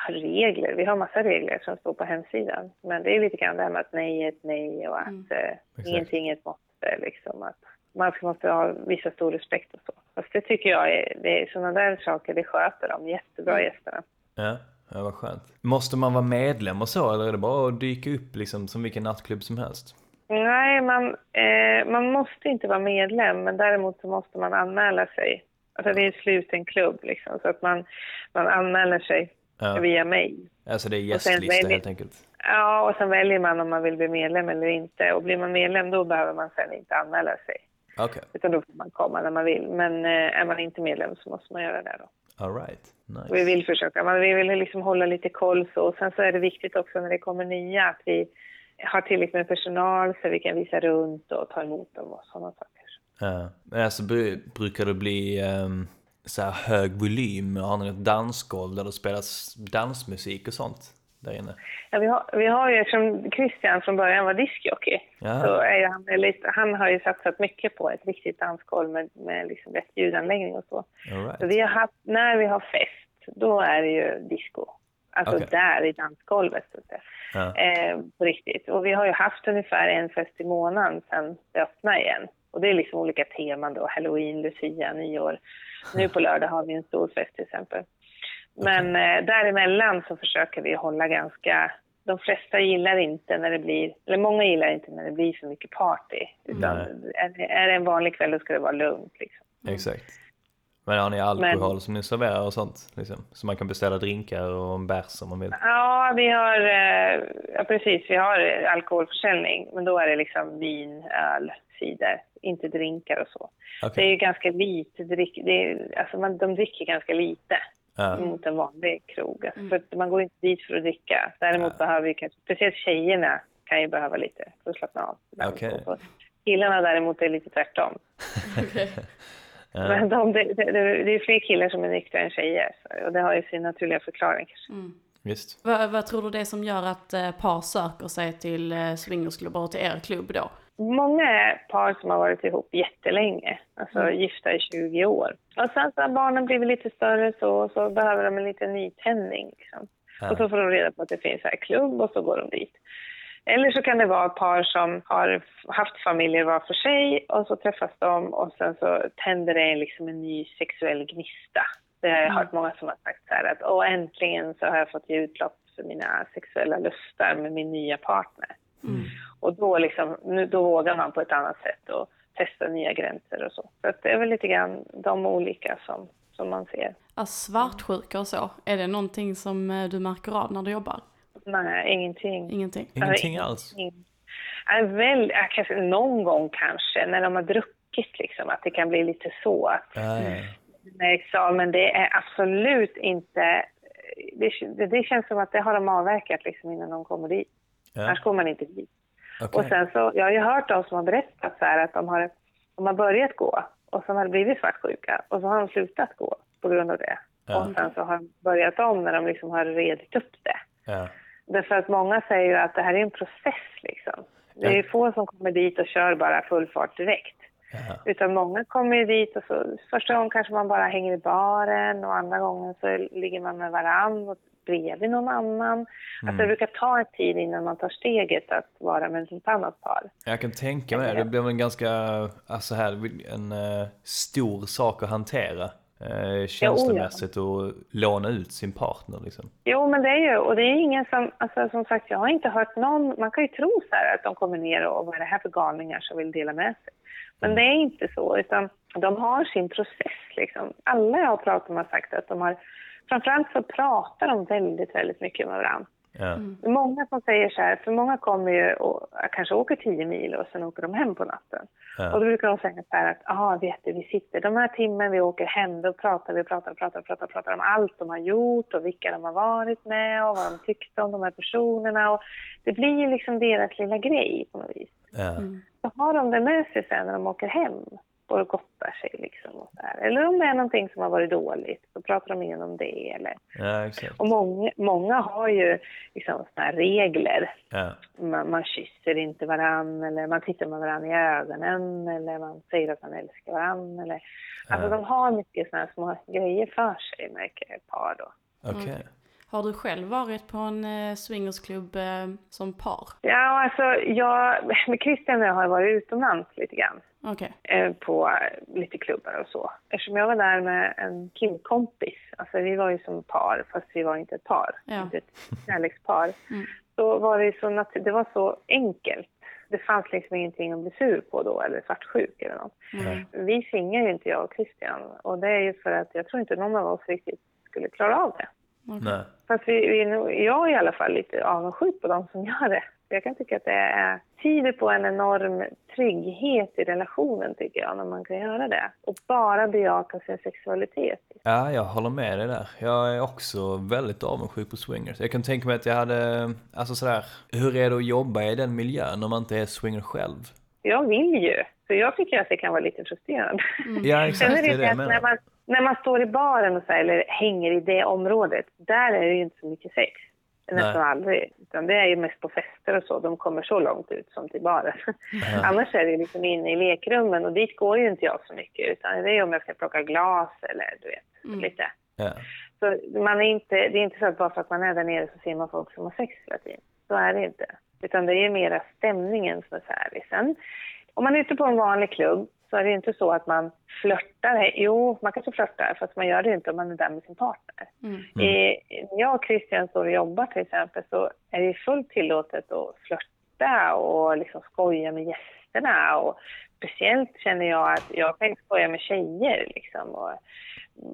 regler. Vi har massa regler som står på hemsidan. Men det är lite grann det här med att nej är ett nej och att Mm. eh, ingenting är ett måste. Liksom, att man måste ha visa stor respekt och så. Fast det tycker jag är, det är sådana där saker, det sköter de jättebra gästerna. Ja, ja, vad skönt. Måste man vara medlem och så, eller är det bara att dyka upp liksom som vilken nattklubb som helst? Nej, man, eh, man måste inte vara medlem, men däremot så måste man anmäla sig. Alltså det är en sluten klubb liksom, så att man, man anmäler sig Ja. via mail. Alltså det är gästlista väljer- helt enkelt. Ja, och sen väljer man om man vill bli medlem eller inte. Och blir man medlem då behöver man sen inte anmäla sig. Okej, Utan då får man komma när man vill. Men eh, är man inte medlem så måste man göra det då. alright. Vi Nice. vill försöka, man vi vill liksom hålla lite koll så. Och sen så är det viktigt också när det kommer nya att vi har tillräckligt med personal så vi kan visa runt och ta emot dem och sådana saker. Ja. Men alltså bru- brukar det bli um, så här hög volym? Har ni ett dansgolv där det spelas dansmusik och sånt där inne? Ja, vi, har, vi har ju, eftersom Christian från början var discjockey, Ja. så är ju han, väldigt, han har ju satsat mycket på ett riktigt dansgolv med, med liksom rätt ljudanläggning och så. All Så right. vi har haft, när vi har fest, då är det ju disco. Alltså Okej. där i dansgolvet. Så att. Ja. Eh, på riktigt. Och vi har ju haft ungefär en fest i månaden sedan det öppnade igen. Och det är liksom olika teman då, halloween, lucia, nyår. Nu på lördag har vi en stor fest till exempel. Men eh, däremellan så försöker vi hålla ganska... De flesta gillar inte när det blir, eller många gillar inte när det blir för mycket party. Utan är, är det en vanlig kväll då ska det vara lugnt liksom. Exakt. Men har ni alkohol som ni serverar och sånt? Liksom? Så man kan beställa drinkar och en bärs om man vill? Ja, vi har, eh, ja precis, vi har alkoholförsäljning. Men då är det liksom vin, öl, cider, inte drinkar och så. Det är ju ganska lite, drick, det är, alltså man, de dricker ganska lite Ja. mot en vanlig krog. Alltså, för att man går inte dit för att dricka. Däremot behöver vi kanske, speciellt tjejerna kan ju behöva lite för att slappna av. Så. Killarna däremot är lite tvärtom. Ja. Men de, det, det, det är fler killar som är nyktra än tjejer. Och det har ju sin naturliga förklaring kanske. Mm. Vad, vad tror du det är som gör att eh, par söker sig till eh, swingersklubbar och till er klubb då? Många är par som har varit ihop jättelänge, alltså gifta i 20 år. Och sen har barnen blivit lite större så, så behöver de en liten nytändning. Liksom. Ja. Och så får de reda på att det finns här klubb och så går de dit. Eller så kan det vara par som har haft familjer var för sig och så träffas de och sen så tänder det liksom en ny sexuell gnista. Det har jag hört många som har sagt så här att Åh, äntligen så har jag fått ge utlopp för mina sexuella lustar med min nya partner. Och då, liksom, nu, då vågar man på ett annat sätt och testa nya gränser och så. Så att det är väl lite grann de olika som, som man ser. Alltså svartsjuka och så, är det någonting som eh, du märker av när du jobbar? Nej, ingenting. Ingenting? Ingenting Ja, alls? ingenting. Ja, väl, ja, kanske någon gång kanske, när de har druckit liksom, att det kan bli lite så. Att Ja, ja. det märks av, men det är absolut inte... Det, det, det känns som att det har de avverkat liksom innan de kommer dit. ja. Annars kommer man inte dit. Okej. Och sen så, jag har ju hört de som har berättat så här att de har, de har börjat gå och sen har det blivit svartsjuka och så har de slutat gå på grund av det. Ja. Och sen så har de börjat om när de liksom har redit upp det. Ja. Därför att många säger att det här är en process liksom. Det är ju få som kommer dit och kör bara full fart direkt. Ja. Utan många kommer ju dit och så första gången kanske man bara hänger i baren och andra gången så ligger man med varann och bredvid någon annan. Alltså det brukar ta en tid innan man tar steget att vara med ett annat par. Jag kan tänka mig det. Det blir en ganska, alltså här, en eh, stor sak att hantera. Uh, känslomässigt och låna ut sin partner liksom. Jo, men det är ju, och det är ingen som, alltså som sagt, jag har inte hört någon, man kan ju tro så här att de kommer ner och vad är det här för galningar som vill dela med sig. Men det är inte så, utan de har sin process liksom. Alla jag har pratat med har sagt att de har, framförallt så pratar de väldigt, väldigt mycket med varandra. Ja. Är många som säger så här, för många kommer ju och kanske åker 10 mil och sen åker de hem på natten. Ja. Och då brukar de säga så här att, ja vet du, vi sitter de här timmen vi åker hem, då pratar vi, pratar, pratar, pratar, pratar om allt de har gjort och vilka de har varit med och vad de tyckte om de här personerna. Och det blir ju liksom deras lilla grej på något vis. Ja. Så har de det med sig sen när de åker hem och gottar sig liksom. Och så. Eller om det är någonting som har varit dåligt, så pratar de igenom det. Eller... ja, exakt. Och många, många har ju liksom såna regler Ja. man, man kysser inte varann eller man tittar med varann i ögonen eller man säger att man älskar varann. Eller, alltså Ja. de har mycket såna små grejer för sig, märker par då. Okej. Har du själv varit på en eh, swingersklubb eh, som par? Ja, alltså jag, med Christian och jag har jag varit utomlands lite grann. Okej. eh, på lite klubbar och så. Eftersom jag var där med en killkompis, alltså vi var ju som par fast vi var inte ett par, Ja. inte ett kärlekspar. Mm. Så var det, så nat- det var så enkelt. Det fanns liksom ingenting att bli sur på då eller svartsjuk eller något. Mm. Vi tvingar ju inte jag och Christian och det är ju för att jag tror inte någon av oss riktigt skulle klara av det. Nej. Fast vi, vi, är nog- jag är i alla fall lite avundsjuk på de som gör det. Jag kan tycka att det är, tyder på en enorm trygghet i relationen tycker jag, när man kan göra det. Och bara bejaka sin sexualitet. Ja, jag håller med dig där. Jag är också väldigt avundsjuk på swingers. Jag kan tänka mig att jag hade, alltså sådär, hur är det att jobba i den miljön om man inte är swinger själv? Jag vill ju, så jag tycker att det kan vara lite frustrerande. Ja, Sen exakt, är det det är det jag när menar. man, när man står i baren och så här, eller hänger i det området, där är det ju inte så mycket sex. Nästan Nej. aldrig. Utan det är ju mest på fester och så. De kommer så långt ut som till baren. Annars är det ju liksom inne i lekrummen och dit går ju inte jag så mycket. Utan det är om jag ska plocka glas eller du vet, lite. Ja. Så man är inte, det är inte så att bara för att man är där nere så ser man folk som har sex hela tiden. Så är det inte. Utan det är mera stämningen som är så härlig. Sen, om man är ute på en vanlig klubb så är det inte så att man flörtar. Jo, man kanske flörtar fast man gör det inte om man är där med sin partner. Mm. I, när jag och Christian står och jobbar till exempel så är det fullt tillåtet att flörta och liksom skoja med gästerna. Och speciellt känner jag att jag kan skoja med tjejer. Liksom. Och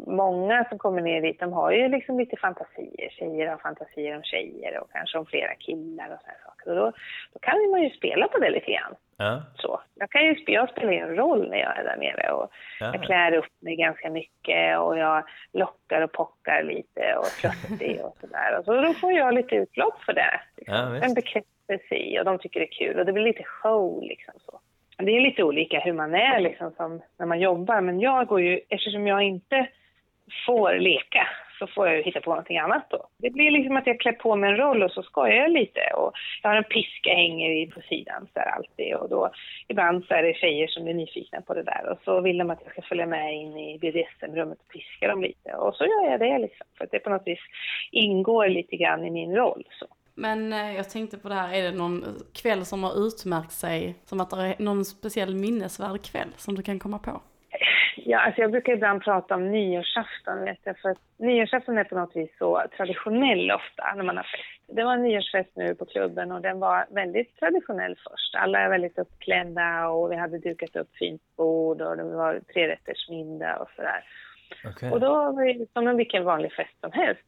många som kommer ner dit de har ju liksom lite fantasier. Tjejer har fantasier om tjejer och kanske om flera killar och sådana saker. Och då, då kan man ju spela på det lite grann. Ja. Så. Jag, kan ju, jag spelar ju en roll när jag är där nere. Och Ja. jag klär upp mig ganska mycket och jag lockar och pockar lite och flörtig och sådär. Så då får jag lite utlopp för det. Liksom. Ja, en bekräftelse i och de tycker det är kul och det blir lite show liksom så. Det är lite olika hur man är liksom som när man jobbar men jag går ju, eftersom jag inte får leka så får jag ju hitta på någonting annat då. Det blir liksom att jag klär på mig en roll och så skojar jag lite och jag har en piska hänger i på sidan så här alltid och då ibland så är det tjejer som är nyfikna på det där och så vill de att jag ska följa med in i BDSM-rummet och piska dem lite och så gör jag det liksom för att det på något vis ingår lite grann i min roll så. Men eh, jag tänkte på det här, är det någon kväll som har utmärkt sig, som att det är någon speciell minnesvärd kväll som du kan komma på? Ja, alltså jag brukar ibland prata om nyårsafton, vet jag, för att nyårsafton är på något vis så traditionell ofta när man har fest. Det var en nyårsfest nu på klubben och den var väldigt traditionell först. Alla är väldigt uppklädda och vi hade dukat upp fint bord och det var trerättersmiddag och sådär. Okej. Och då var det som en vilken vanlig fest som helst.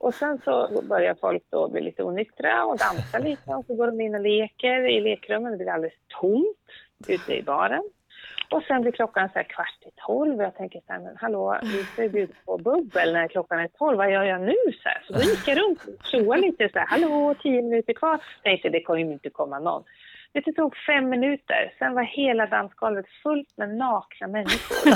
Och sen så börjar folk då bli lite onyktra och dansa lite och så går de in och leker i lekrummen. Det blir alldeles tomt ute i baren. Och sen blir klockan så här kvart i tolv och jag tänker så här, men hallå, vi ska ju bjuda på bubbel när klockan är tolv, vad gör jag nu? Så, här, så då gick jag runt och tjoade lite så här, hallå, tio minuter kvar. Tänkte det kommer ju inte komma någon. Det tog fem minuter, sen var hela dansgolvet fullt med nakna människor.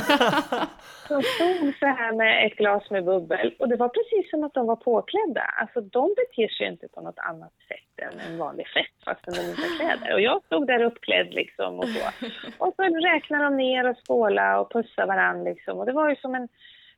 De stod så här med ett glas med bubbel och det var precis som att de var påklädda. Alltså de beter sig inte på något annat sätt än en vanlig fest fastän de inte har kläder. Och jag stod där uppklädd liksom och så. Och så räknade de ner och skåla och pussa varandra liksom. Och det var ju som en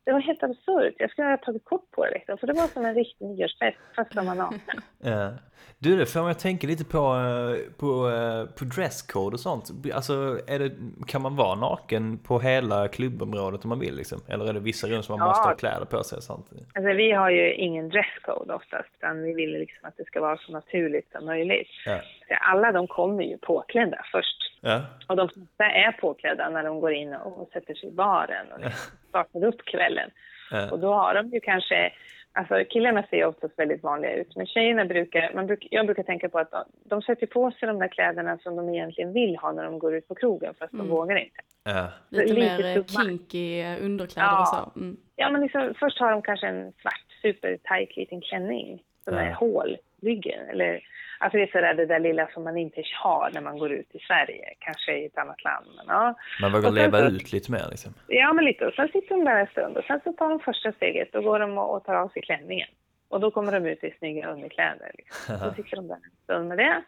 det var helt absurt. Jag skulle ha tagit kort på det liksom, för det var som en riktig nyårsfest fast var nakna. Ja. Du, det får mig att tänka lite på, eh, på, eh, på dresscode och sånt. Alltså, är det, kan man vara naken på hela klubbområdet om man vill liksom? Eller är det vissa rum som man Ja. måste ha kläder på sig och sånt? Alltså, vi har ju ingen dresscode oftast, utan vi vill liksom att det ska vara så naturligt som möjligt. Ja. Alla de kommer ju påklädda först. Ja. Och de flesta är påklädda när de går in och sätter sig i baren och liksom startar upp kvällen. Ja. Och då har de ju kanske, alltså killarna ser ju oftast väldigt vanliga ut, men tjejerna brukar, man bruk, jag brukar tänka på att de, de sätter på sig de där kläderna som de egentligen vill ha när de går ut på krogen, fast de vågar inte. Ja. Lite, Lite mer kinky underkläder Ja. och så. Mm. Ja, men liksom, först har de kanske en svart supertajt liten klänning som Ja. är hål ryggen. Eller, alltså det är sådär det där lilla som man inte har när man går ut i Sverige, kanske i ett annat land. Men, ja. Man vågar leva så- ut lite mer liksom. Ja, men lite. Och sen sitter de där en stund och sen så tar de första steget. Då går de och tar av sig klänningen. Och då kommer de ut i snygga underkläder. Liksom. Så sitter de där en stund med det.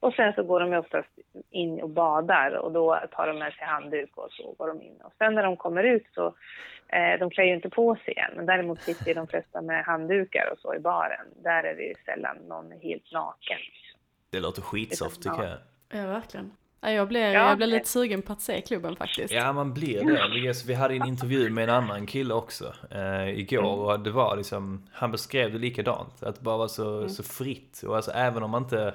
Och sen så går de ju oftast in och badar och då tar de med sig handduk och så går de in. Och sen när de kommer ut så, eh, de klär ju inte på sig än, men däremot sitter de flesta med handdukar och så i baren. Där är det ju sällan någon helt naken. Det låter skitsoft tycker jag. Ja, verkligen. Ja, jag, blev, Ja. jag blev lite sugen på att se klubben faktiskt. Ja, man blir det. Vi, hade en intervju med en annan kille också eh, igår och det var liksom, han beskrev det likadant. Att det bara var så, så fritt. Och alltså även om man inte,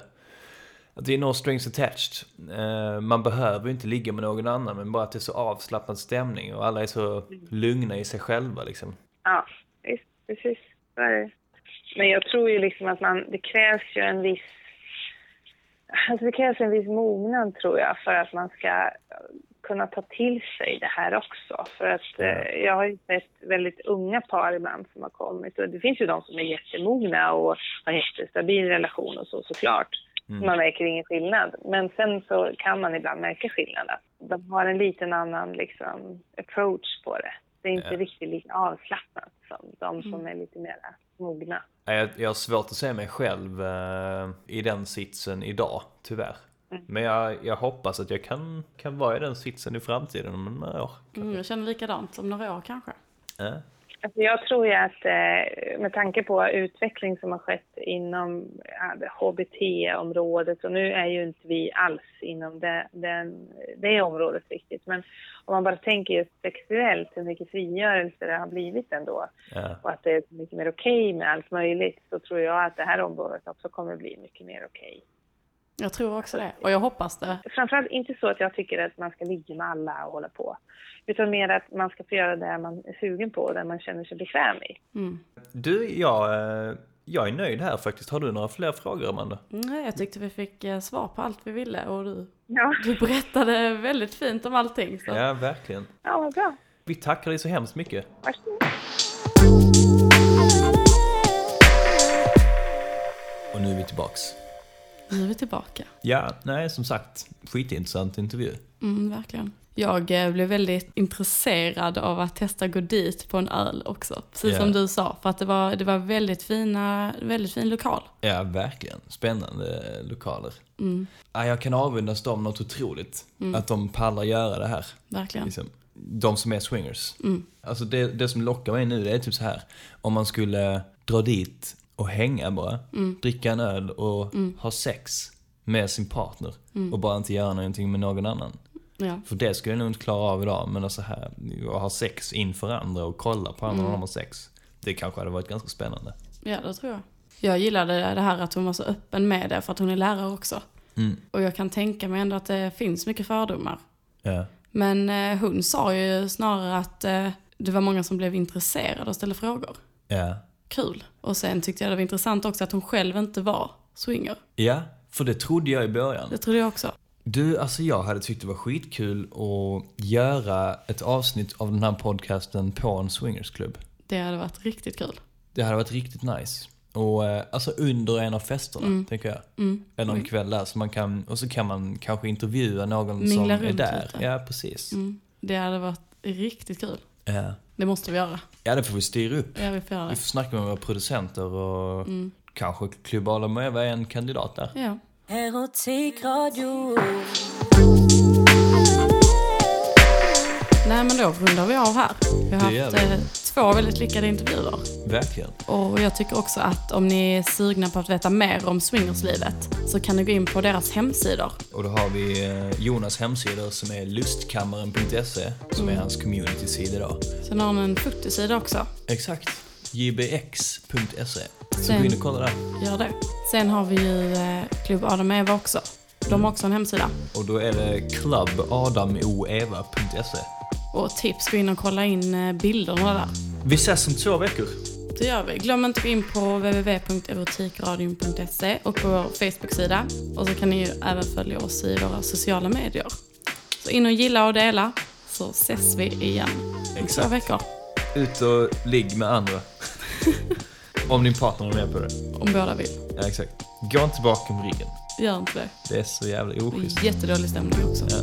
att det är no strings attached. Eh, man behöver ju inte ligga med någon annan men bara att det är så avslappnad stämning och alla är så lugna i sig själva liksom. Ja, visst, precis. Så är det. Men jag tror ju liksom att man, det krävs ju en viss Alltså det krävs en viss mognad tror jag för att man ska kunna ta till sig det här också. För att eh, jag har ju sett väldigt unga par ibland som har kommit och det finns ju de som är jättemogna och har jättestabil relation och så såklart. Man märker ingen skillnad. Men sen så kan man ibland märka skillnad. Att de har en liten annan liksom, approach på det. Det är inte Ja. riktigt lika avslappnat som de som är lite mer mogna. Nej, Jag, jag har svårt att se mig själv eh, i den sitsen idag, tyvärr. Men jag, jag hoppas att jag kan, kan vara i den sitsen i framtiden om några år. Mm, jag känner likadant, om några år kanske. Ja. Alltså jag tror ju att eh, med tanke på utveckling som har skett inom HBT-området och nu är ju inte vi alls inom det, den, det området riktigt. Men om man bara tänker just sexuellt hur mycket frigörelse det har blivit ändå Ja. och att det är mycket mer okej med allt möjligt så tror jag att det här området också kommer bli mycket mer okej. Jag tror också det, och jag hoppas det. Framförallt inte så att jag tycker att man ska ligga med alla och hålla på. Utan mer att man ska få göra det man är sugen på och det man känner sig bekväm i. Mm. Du, jag, eh, jag är nöjd här faktiskt. Har du några fler frågor, Amanda? Nej, jag tyckte vi fick eh, svar på allt vi ville och du, Ja, du berättade väldigt fint om allting. Så. Ja, verkligen. ja vad bra. Vi tackar dig så hemskt mycket. Varsågod. Och nu är vi tillbaks. Nu är vi tillbaka. Ja, nej, som sagt, skitintressant intervju. Mm, verkligen. Jag eh, blev väldigt intresserad av att testa gå dit på en öl också. Precis Ja. som du sa, för att det var, det var väldigt, fina, väldigt fin lokal. Ja, verkligen. Spännande lokaler. Mm, Ja, jag kan avundas dem något otroligt. Att de pallar göra det här. verkligen. Liksom. De som är swingers. Mm. Alltså det, det som lockar mig nu det är typ så här. Om man skulle dra dit och hänga bara. Mm. Dricka en öl och ha sex med sin partner. Mm. Och bara inte göra någonting med någon annan. Ja. För det skulle jag nog inte klara av idag. Men alltså här, att ha sex inför andra och kolla på andra när de har sex. Det kanske hade varit ganska spännande. ja, det tror jag. Jag gillade det här att hon var så öppen med det, för att hon är lärare också. Mm. Och jag kan tänka mig ändå att det finns mycket fördomar. Ja. Men eh, hon sa ju snarare att eh, det var många som blev intresserade och ställde frågor. Ja. Kul. Och sen tyckte jag det var intressant också att hon själv inte var swinger. Ja, för det trodde jag i början. Det trodde jag också. Du, alltså jag hade tyckt det var skitkul att göra ett avsnitt av den här podcasten på en swingersklubb. Det hade varit riktigt kul. Det hade varit riktigt nice. Och eh, alltså under en av festerna, Mm. tänker jag. Mm. En kväll där, så man kan, och så kan man kanske intervjua någon Mingla som är där. lite. Ja, precis. Mm. Det hade varit riktigt kul. Ja. Det måste vi göra. ja, det får vi styra upp. Ja, vi får göra Vi det. får snacka med våra producenter och Mm. kanske Klubb Adam och Eva är en kandidat där. Ja. Erotikradio. Nej men då rundar vi av här. Vi har Det haft vi. eh, två väldigt lyckade intervjuer. Verkligen. Och jag tycker också att om ni är sugna på att veta mer om swingerslivet så kan ni gå in på deras hemsidor. Och då har vi eh, Jonas hemsida som är lustkammaren.se som Mm. är hans community-sida då. Sen har de en fotosida också. Exakt. jbx.se. Så Sen- gå in och kolla där. Gör det. Sen har vi ju eh, Klubb Adam Eva också. De har också en hemsida. Och då är det clubadamoeva.se. Och tips, gå in och kolla in eh, bilderna där. Vi ses om två veckor. Det gör vi. Glöm inte att gå in på www.erotikradion.se och på vår Facebook-sida. Och så kan ni ju även följa oss i våra sociala medier. Så in och gilla och dela så ses vi igen om två veckor. Ut och ligg med andra. om din partner är med på det. Om båda vill. Ja, exakt. Gå inte bakom ryggen. Gör inte det. Det är så jävla oschysst. jättedålig stämning också. Ja.